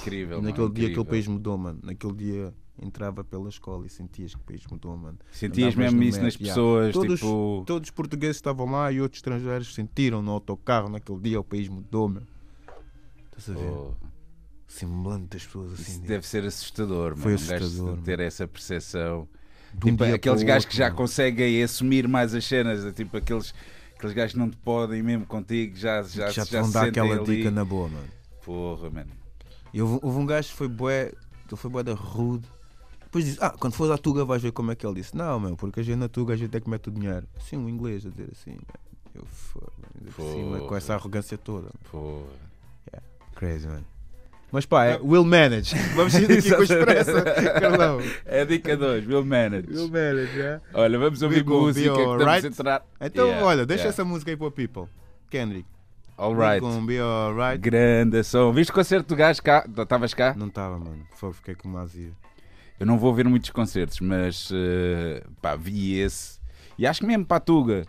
Incrível. mano, Naquele dia incrível. aquele país mudou, mano. Naquele dia entrava pela escola e sentias que o país mudou, mano. Sentias Andavas mesmo isso nas yeah. pessoas, Todos, tipo. todos os portugueses estavam lá e outros estrangeiros sentiram no autocarro naquele dia o país mudou, meu. Estás a ver? oh, Semblante das pessoas assim. isso de- deve ser assustador, Foi mano. Assustador, ter essa percepção. um Tipo, aqueles o gajos que já mano. conseguem assumir mais as cenas, é tipo aqueles, aqueles gajos não te podem mesmo contigo, já, já, já te já vão se dar sentem aquela ali. dica na boa, mano. Porra, mano. E houve, houve um gajo que foi bué, foi bué da rude. Depois disse, ah, quando fores à Tuga vais ver como é que ele disse. Não, meu, porque a gente na Tuga a gente é que mete o dinheiro. Sim, um inglês a dizer assim, man. Eu foda, ainda por cima, com essa arrogância toda. Porra. Crazy, man. Mas pá, é will manage. Vamos ir daqui com expressa, Carlão. É a dica 2, Will Manage. Will manage, é? Olha, vamos ouvir be música que estamos a entrar. Então, Yeah, olha, deixa yeah. essa música aí para o people. Kendrick. Alright. Be alright. Grande som. Viste o concerto do gajo cá? Estavas cá? Não estava, mano. Foi, fiquei com uma azia. Eu não vou ver muitos concertos, mas eh, pá, vi esse. E acho que mesmo para a Tuga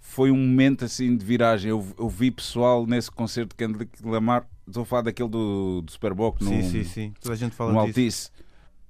foi um momento assim de viragem. Eu, eu vi pessoal nesse concerto de Kendrick Lamar. Estou a falar daquele do, do Super Bowl, Sim, no, sim, sim. Toda a gente fala disso. Altice.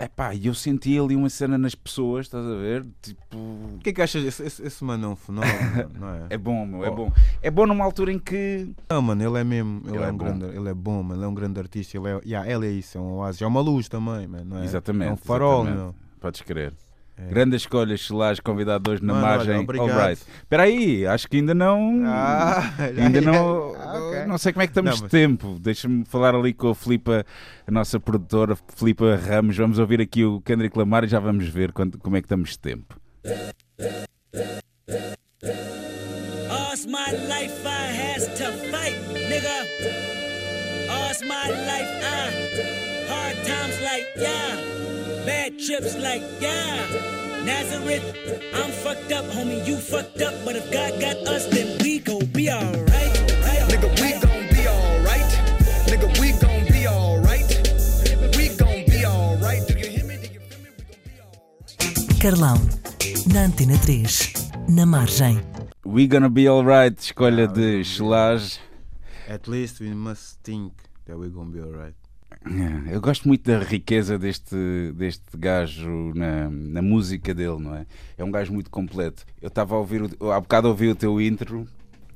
Epá, e eu senti ali uma cena nas pessoas, estás a ver? Tipo. O que é que achas? Esse, esse, esse mano é um fenómeno, não é? É bom, meu, é Oh. bom. É bom numa altura em que. Não, mano, ele é mesmo. Ele, Ele é, é um bom. grande, ele é bom, mano. Ele é um grande artista. Ele é, yeah, ele é isso, é um oásis. É uma luz também, mano. Não é? Exatamente. É um farol, exatamente. meu. Podes crer. É. Grande escolha, Solange, convidado hoje na Mano, olha, margem. obrigado. Alright. Espera aí, acho que ainda não. Ah, Ainda não. Ah, ok. Não sei como é que estamos Não, de mas- tempo. Deixa-me falar ali com a Filipa, a nossa produtora, Filipa Ramos. Vamos ouvir aqui o Kendrick Lamar e já vamos ver quando- como é que estamos de tempo. All's my life I has to fight, nigga. All's my life I hard times like yeah, bad trips like yeah. Nazareth, I'm fucked up, homie. You fucked up, but if God got us, then we gon' be alright. Nigga, we gon' be alright. Nigga, we gon' be alright. We gon' be alright. Do you hear me? Do you feel me? We gon' be alright. Carlão, na Antena 3, na margem. We Gonna Be Alright, escolha de Solange. At least we must think that we're gonna be alright. Eu gosto muito da riqueza deste, deste gajo na, na música dele, não é? É um gajo muito completo. Eu estava a ouvir, há bocado ouvi o teu intro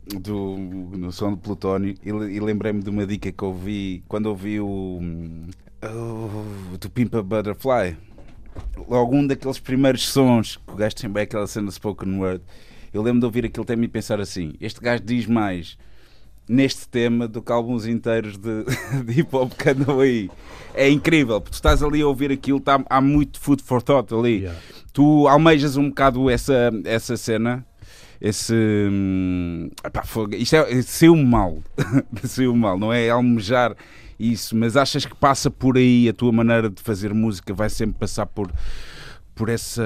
do, no som do Plutónio e, e lembrei-me de uma dica que ouvi quando ouvi o, o do Pimpa Butterfly. Logo um daqueles primeiros sons que o gajo tem bem aquela cena spoken word. Eu lembro de ouvir aquilo até me pensar assim: este gajo diz mais neste tema do que alguns inteiros de, de hip hop que andam aí. É incrível, porque tu estás ali a ouvir aquilo, tá, há muito food for thought ali. Tu almejas um bocado essa, essa cena. Esse. hum, epá, isto é. Saiu mal. Saiu mal, não é almejar isso, mas achas que passa por aí a tua maneira de fazer música? Vai sempre passar por, por essa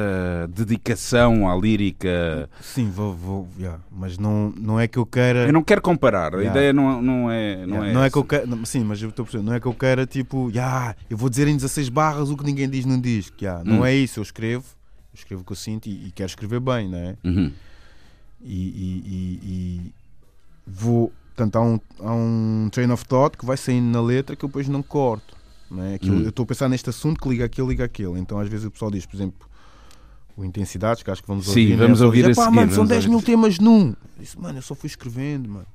dedicação à lírica? Sim, vou, vou yeah. mas não, não é que eu queira. Eu não quero comparar, a Yeah. ideia não, não é. Não Yeah, é, não é que eu queira, sim, mas eu estou a perceber, não é que eu queira tipo, yeah, eu vou dizer em 16 barras o que ninguém diz num disco, yeah, não Hum. é isso, eu escrevo, eu escrevo o que eu sinto e, e quero escrever bem, não é? Uhum. E, e- e- vou, portanto, há um, há um train of thought que vai saindo na letra que eu depois não corto, é? Aquilo- Hum. Eu estou a pensar neste assunto que liga aquele, liga aquele, então às vezes o pessoal diz, por exemplo, o Intensidades, que acho que vamos Sim, ouvir, né? vamos pessoal ouvir diz, a "Epá, seguir, mano, são vamos 10 ouvir mil a seguir." temas num. Eu disse, mano, eu só fui escrevendo, mano.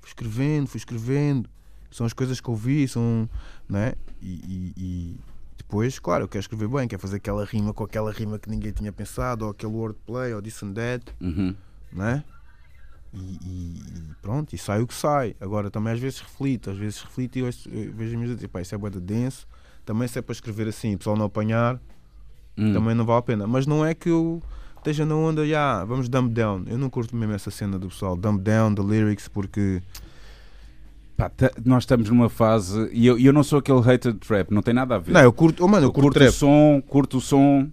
Fui escrevendo, fui escrevendo. São as coisas que eu vi, são. Né? E, e- e depois, claro, eu quero escrever bem, quero fazer aquela rima com aquela rima que ninguém tinha pensado, ou aquele wordplay, ou this and that, Uhum. né? E, e- e pronto, e sai o que sai. Agora também às vezes reflito, às vezes reflito e eu vejo a dizer, pá, isso é de denso. Também se é para escrever assim, o pessoal não apanhar, Hum. também não vale a pena. Mas não é que eu esteja na onda, já, vamos dumb down. Eu não curto mesmo essa cena do pessoal, dumb down, the lyrics, porque. Nós estamos numa fase. E eu, eu não sou aquele hater de trap, não tem nada a ver. Não, eu curto, oh, mano, eu, curto, curto o som, curto o som.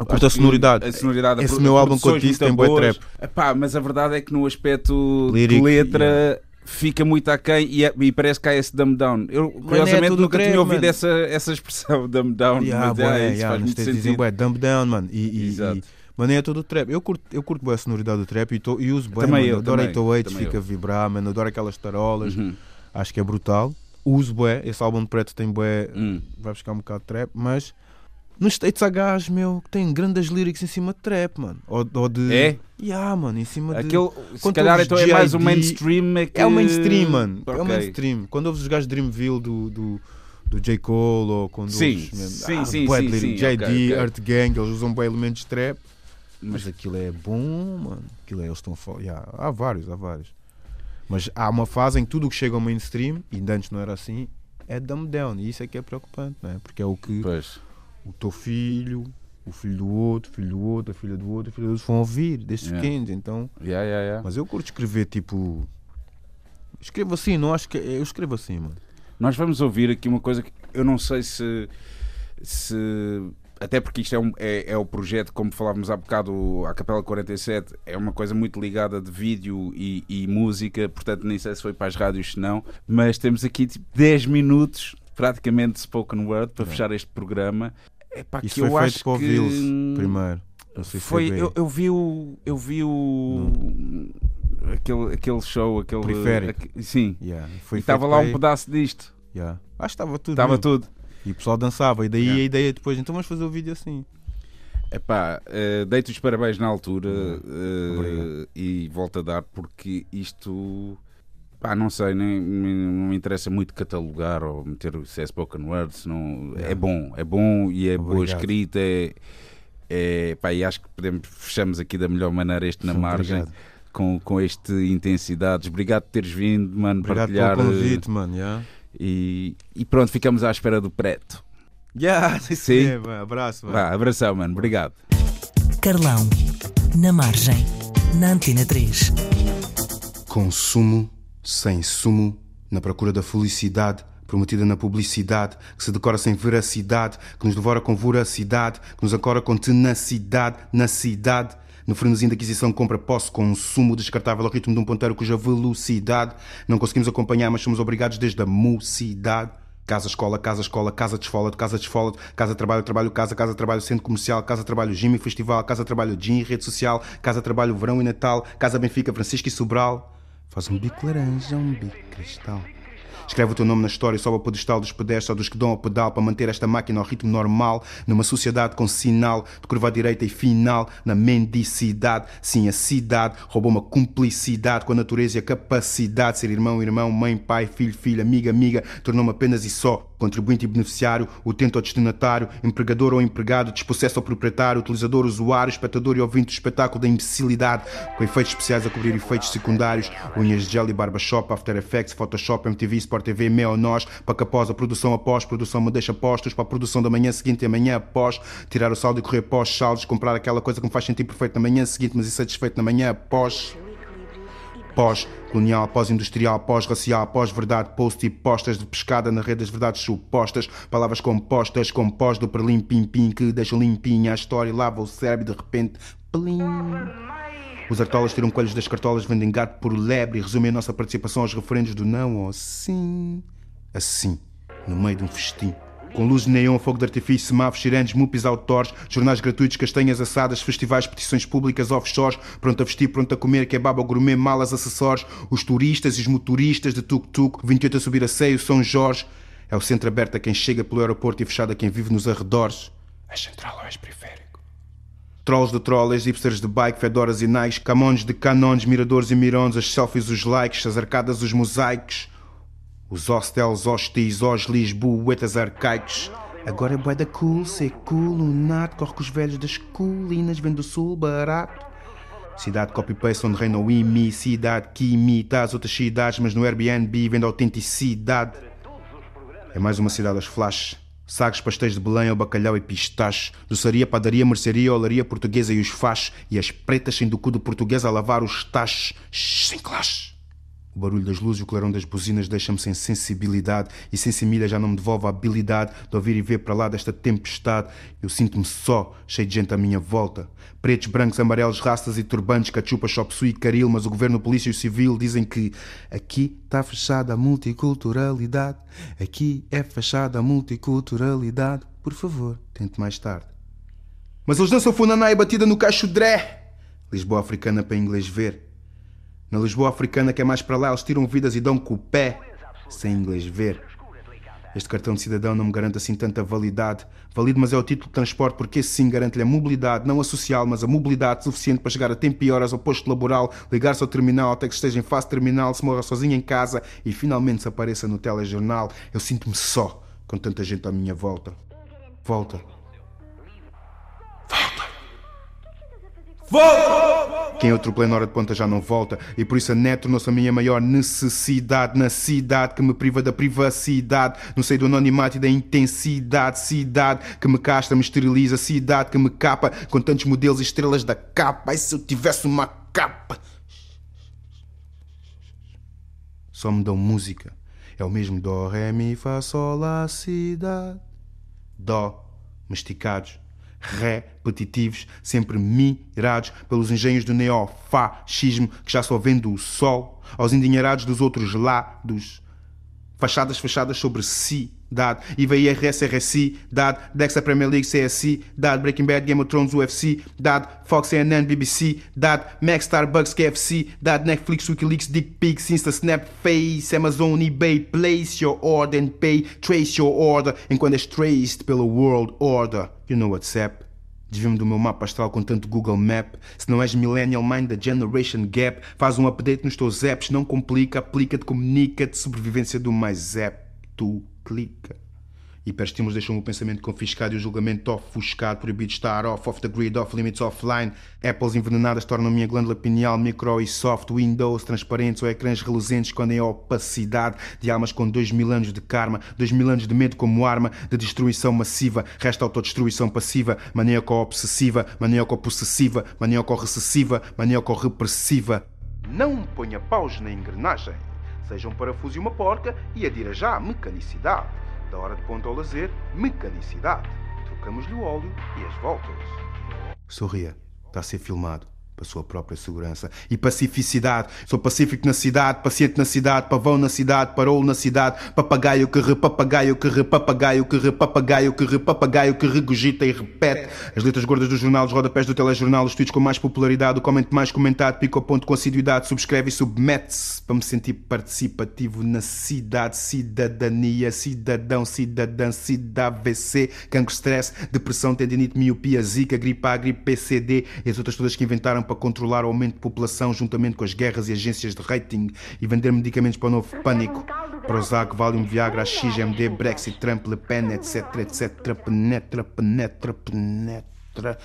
Eu curto a sonoridade. A sonoridade Esse meu álbum disse muito tem boas. trap. Epá, mas a verdade é que no aspecto Lírico, de letra yeah. fica muito aquém e, é- e parece que há esse dumb down. Eu, é curiosamente, tudo nunca tinha trap, ouvido mano. essa, essa expressão, dumb down. Yeah, mas bué, é, isso yeah, faz muito dizem, sentido. bué, dumb down, mano. E, e, Exato. e- mano, é todo o trap. Eu curto, eu curto bué a sonoridade do trap e, tô, e uso bem, Também mano. eu, adoro também, 808, também fica eu. a vibrar, mano. Adoro aquelas tarolas. Uhum. Acho que é brutal. Uso bué, esse álbum de preto tem bué, Hum. vai buscar um bocado de trap, mas nos States há gajos, meu, que tem grandes lyrics em cima de trap, mano. Ou, ou de. É? Yeah, mano, em cima de. Aquele, se calhar então é mais o G.I.D., mainstream. É, que... É o mainstream, mano. É o mainstream. Quando ouves os gajos de Dreamville do, do, do J. Cole ou quando Sim, mesmo, sim, ah, sim, sim, sim, JD, ok, ok. Earth Gang, eles usam bem elementos de trap. Mas Mas aquilo é bom, mano. Aquilo é, eles estão a yeah, há vários, há vários. Mas há uma fase em que tudo o que chega ao mainstream, e ainda antes não era assim, é dumb down. E isso é que é preocupante, não é? Porque é o que Pois. O teu filho, o filho do outro, o filho do outro, a filha do outro, a filha do outro vão ouvir desde Yeah. pequenos. Então, Yeah, yeah, yeah. mas eu curto escrever tipo. Escrevo assim, não acho que. Eu escrevo assim, mano. Nós vamos ouvir aqui uma coisa que eu não sei se. se até porque isto é, um- é, é o projeto, como falávamos há bocado, a Capela 47 é uma coisa muito ligada de vídeo e, e música, portanto nem sei se foi para as rádios se não, mas temos aqui tipo 10 minutos praticamente de spoken word para É. fechar este programa. É pá, Isso que foi eu feito acho para o que Vils primeiro. foi, eu, eu vi o eu vi o aquele, aquele show, aquele Periférico. sim, Yeah, e Foi estava feito lá um pedaço disto. Yeah. Acho que estava tudo. Estava tudo. E o pessoal dançava. E daí a ideia depois, então vamos fazer o vídeo assim. Epá, uh, dei-te os parabéns na altura eh, Obrigado. e volto a dar porque isto, pá, não sei, nem, nem- não me interessa muito catalogar ou meter o se é spoken words, não, é bom, é bom e é boa Obrigado. escrita, é, é, pá, e acho que podemos, fechamos aqui da melhor maneira este na margem. Obrigado. Com, com este intensidades, obrigado por teres vindo, mano, Obrigado partilhar pelo eh, convite, mano. Yeah. e, e pronto, ficamos à espera do preto. Yeah, Sim. é, abraço. vá. Vá, abração, mano, obrigado. Carlão, na margem, na Antena 3. Consumo sem sumo, na procura da felicidade, prometida na publicidade, que se decora sem veracidade, que nos devora com voracidade, que nos ancora com tenacidade na cidade. No frenesim da aquisição, compra, posse, consumo descartável ao ritmo de um ponteiro cuja velocidade não conseguimos acompanhar, mas somos obrigados desde a mocidade. Casa, escola, casa, escola, casa de esfola, casa de esfola, casa, trabalho, trabalho, casa, casa, trabalho, centro comercial, casa, trabalho, gym e festival, casa, trabalho, gym, rede social, casa, trabalho, verão e Natal, casa, Benfica, Francisco e Sobral. Faz um bico laranja, um bico cristal. Escreve o teu nome na história, sobe ao pedestal dos pedestres ou dos que dão ao pedal para manter esta máquina ao ritmo normal, numa sociedade com sinal de curva à direita e final, na mendicidade. Sim, a cidade roubou uma cumplicidade com a natureza e a capacidade de ser irmão, irmão, mãe, pai, filho, filha, amiga, amiga, tornou-me apenas e só contribuinte e beneficiário, utente ou destinatário, empregador ou empregado, despossesso ou proprietário, utilizador, usuário, espectador e ouvinte do espetáculo da imbecilidade, com efeitos especiais a cobrir efeitos secundários, unhas de gel e barbershop, After Effects, Photoshop, MTV, Sport TV, Mel, Nós, após a produção após, produção me deixa postos, para a produção da manhã seguinte e amanhã após, tirar o saldo e correr pós saldos, comprar aquela coisa que me faz sentir perfeito na manhã seguinte, mas insatisfeito na manhã após pós-colonial, pós-industrial, pós-racial, pós-verdade, post e postas de pescada na rede das verdades supostas, palavras compostas, compós do perlim pim-pim que deixam limpinha a história e lava o cérebro de repente, plim. Os artolas tiram coelhos das cartolas, vendem gato por lebre e resumem a nossa participação aos referendos do não ou sim. Assim, no meio de um festim. Com luzes de neon, fogo de artifício, semáforos, sirenes, mupis outdoors, jornais gratuitos, castanhas assadas, festivais, petições públicas, offshores, pronto a vestir, pronto a comer, kebab ao gourmet, malas, acessórios, os turistas e os motoristas de tuk-tuk, 28 a subir a seio, São Jorge. É o centro aberto a quem chega pelo aeroporto e fechado a quem vive nos arredores. És central ou és periférico? Trolls de trolls, hipsters de bike, fedoras e nikes, camões de canões, miradores e mirões, as selfies, os likes, as arcadas, os mosaicos, os hostels, hostis, os lisboetas arcaicos. Agora é bué da cool, ser cool, lunato, corre com os velhos das colinas, vem do sul barato. Cidade copy-paste onde reina o IMI, cidade que imita as outras cidades, mas no Airbnb vende autenticidade. É mais uma cidade aos flashes. Sagres, pastéis de Belém ao bacalhau e pistache. Doçaria, padaria, mercearia, olaria portuguesa e os fachos. E as pretas sem do cu do português a lavar os tachos. Sem clash. O barulho das luzes e o clarão das buzinas deixa-me sem sensibilidade e sem semilha já não me devolve a habilidade de ouvir e ver para lá desta tempestade. Eu sinto-me só, cheio de gente à minha volta. Pretos, brancos, amarelos, raças e turbantes, cachupa, chop e caril, mas o governo, polícia e o civil dizem que aqui está fechada a multiculturalidade. Aqui é fechada a multiculturalidade. Por favor, tente mais tarde. Mas eles dançam funaná e batida no cacho dré. Lisboa africana para inglês ver. Na Lisboa africana que é mais para lá, eles tiram vidas e dão com o pé, sem inglês ver. Este cartão de cidadão não me garante assim tanta validade. Valido, mas é o título de transporte porque esse sim garante-lhe a mobilidade, não a social, mas a mobilidade suficiente para chegar a tempo e horas ao posto laboral, ligar-se ao terminal até que esteja em fase terminal, se morra sozinho em casa e finalmente se apareça no telejornal. Eu sinto-me só, com tanta gente à minha volta. Volta. Quem atropelei na hora de ponta já não volta E por isso a net tornou-se a minha maior necessidade Na cidade que me priva da privacidade No seio do anonimato e da intensidade Cidade que me castra, me esteriliza Cidade que me capa com tantos modelos e estrelas da capa E se eu tivesse uma capa? Só me dão música. É o mesmo dó, ré, mi, fá, sol, lá, cidade Dó, masticados repetitivos, sempre mirados pelos engenhos do neofascismo que já só vende o sol, aos endinheirados dos outros lados, fachadas fechadas sobre si. IVA, IRS, RSI, dado. Dexa Premier League, CSI, dado. Breaking Bad, Game of Thrones, UFC, dado. Fox, CNN, BBC, dado. Mac, Starbucks, KFC, dado. Netflix, Wikileaks, Dick Pics, Insta, Snap, Face, Amazon, eBay. Place your order and pay. Trace your order. Enquanto és traced pela World Order. You know WhatsApp. Desvio-me do meu mapa astral com tanto Google Map. Se não és Millennial Mind da Generation Gap, faz um update nos teus apps, não complica, aplica-te, comunica-te, sobrevivência do mais app, tu clica. Hiperestímulos deixam o pensamento confiscado e o julgamento ofuscado, proibido estar off, off the grid, off limits, offline. Apples envenenadas tornam a minha glândula pineal micro e soft, Windows transparentes ou ecrãs reluzentes escondem a opacidade de almas com dois mil anos de karma, dois mil anos de medo como arma de destruição massiva, resta autodestruição passiva, maníaco-obsessiva, maníaco-possessiva, maníaco-recessiva, maníaco-repressiva. Não ponha paus na engrenagem. Seja um parafuso e uma porca e adira já à mecanicidade. Da hora de ponta ao lazer, mecanicidade. Trocamos-lhe o óleo e as voltas. Sorria, está a ser filmado. Para a sua própria segurança. E pacificidade. Sou pacífico na cidade, paciente na cidade, pavão na cidade, parou na cidade, papagaio que re, papagaio que re, papagaio que re, papagaio que re, que regurgita e repete. As letras gordas do jornal, os rodapés do telejornal, os tweets com mais popularidade, o comment mais comentado, pica ao ponto com assiduidade, subscreve e submete-se para me sentir participativo na cidade, cidadania, cidadão, cidadã, cidavc, cancro, stress, depressão, tendinite, miopia, zika, gripe A, gripe PCD e as outras todas que inventaram para controlar o aumento de população juntamente com as guerras e agências de rating e vender medicamentos para o novo pânico. Prozac, Valium, Viagra, XMD, Brexit, Trump, Le Pen, etc, etc, penetra, penetra, penetra.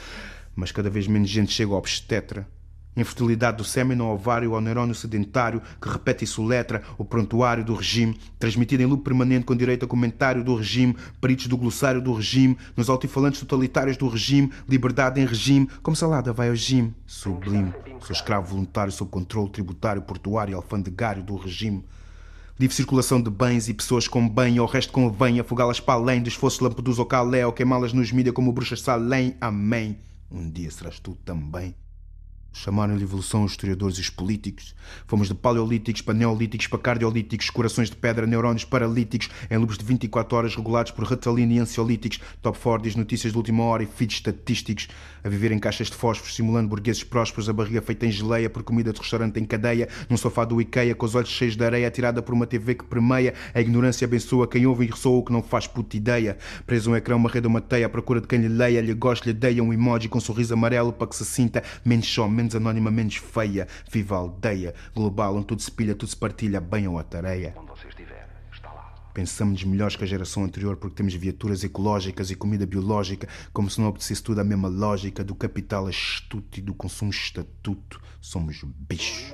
Mas cada vez menos gente chega ao obstetra. Infertilidade do sêmen ao ovário ao neurónio sedentário que repete e soletra o prontuário do regime, transmitido em loop permanente com direito a comentário do regime, peritos do glossário do regime, nos altifalantes totalitários do regime, liberdade em regime, como salada vai ao gym, sublime. Sou escravo voluntário sob controle tributário, portuário e alfandegário do regime. Livre circulação de bens e pessoas com bem, ao resto convém afogá-las para além dos fossos Lampedusa ou Calé, ou queimá-las nos mídia como bruxas Salém. Amém. Um dia serás tu também. Chamaram-lhe evolução os historiadores e os políticos. Fomos de paleolíticos para neolíticos para cardiolíticos, corações de pedra, neurônios paralíticos, em loops de 24 horas regulados por retalina e ansiolíticos, top 4 diz notícias de última hora e feeds estatísticos, a viver em caixas de fósforos, simulando burgueses prósperos, a barriga feita em geleia por comida de restaurante em cadeia, num sofá do Ikea, com os olhos cheios de areia, atirada por uma TV que permeia, a ignorância abençoa quem ouve e ressoa o que não faz puta ideia. Preso um ecrã, uma rede, uma teia, à procura de quem lhe leia, lhe goste, lhe deia um emoji com um sorriso amarelo para que se sinta menos só, menos anónima, menos feia. Viva a aldeia global, onde tudo se pilha, tudo se partilha, bem ou a tareia. Pensamos melhores que a geração anterior porque temos viaturas ecológicas e comida biológica, como se não obedecesse tudo à mesma lógica do capital astuto e do consumo estatuto. Somos bichos.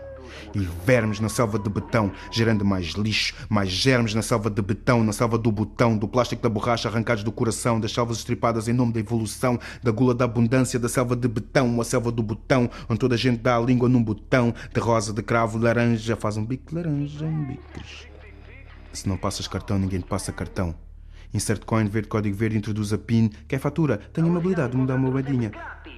E vermes na selva de betão, gerando mais lixo, mais germes na selva de betão, na selva do botão, do plástico da borracha arrancados do coração, das selvas estripadas em nome da evolução, da gula da abundância, da selva de betão, a selva do botão, onde toda a gente dá a língua num botão, de rosa, de cravo, laranja, faz um bico laranja em bicos. Se não passas cartão, ninguém te passa cartão. Insert coin, verde, código verde, introduz a PIN. Quer fatura? Tenho uma habilidade de mudar uma moedinha.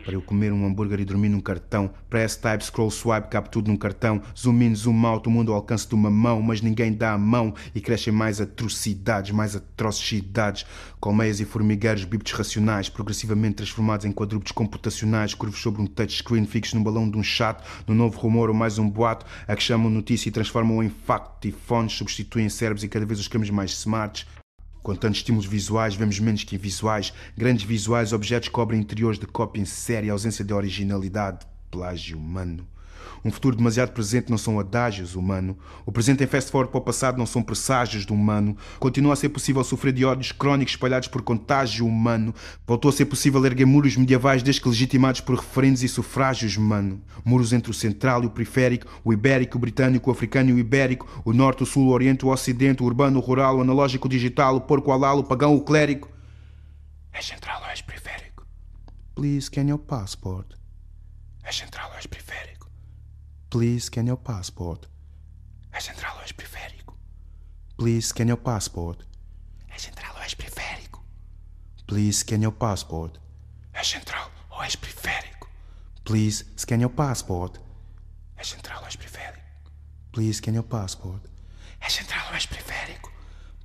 Para eu comer um hambúrguer e dormir num cartão. Press, type, scroll, swipe, cabe tudo num cartão. Zoom in, zoom out, o mundo ao alcance de uma mão. Mas ninguém dá a mão e crescem mais atrocidades, mais atrocidades. Colmeias e formigueiros, bípedes racionais, progressivamente transformados em quadrúpedes computacionais, curvos sobre um touchscreen, fixos num balão de um chato, no novo rumor ou mais um boato, a que chamam notícia e transformam em facto. E fones substituem cérebros e cada vez os queremos mais smarts. Com tantos estímulos visuais, vemos menos que invisuais. Grandes visuais, objetos cobrem interiores de cópia em série, ausência de originalidade, plágio humano. Um futuro demasiado presente não são adágios humano. O presente em fast forward para o passado não são presságios do humano. Continua a ser possível sofrer de ódios crónicos espalhados por contágio humano. Voltou a ser possível erguer muros medievais desde que legitimados por referendos e sufrágios humano. Muros entre o central e o periférico, o ibérico, o britânico, o africano e o ibérico, o norte, o sul, o oriente, o ocidente, o urbano, o rural, o analógico, o digital, o porco alal, o pagão, o clérigo. É central ou és periférico? Please, scan your passport. É central ou és periférico? Please scan your passport. É central és periférico? Please scan your passport. É central és periférico? Please scan your passport. É central és periférico? Please scan your passport. É central és periférico? Please scan your passport. É central és periférico?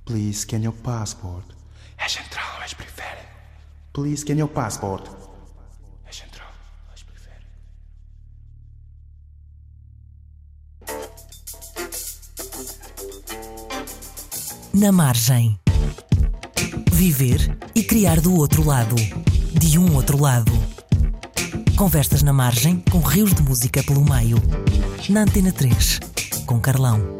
Please, scan your passport. É central, és periférico. Please, scan your passport. Na margem. Viver e criar do outro lado. De um outro lado. Conversas na margem com rios de música pelo meio. Na Antena 3, com Carlão.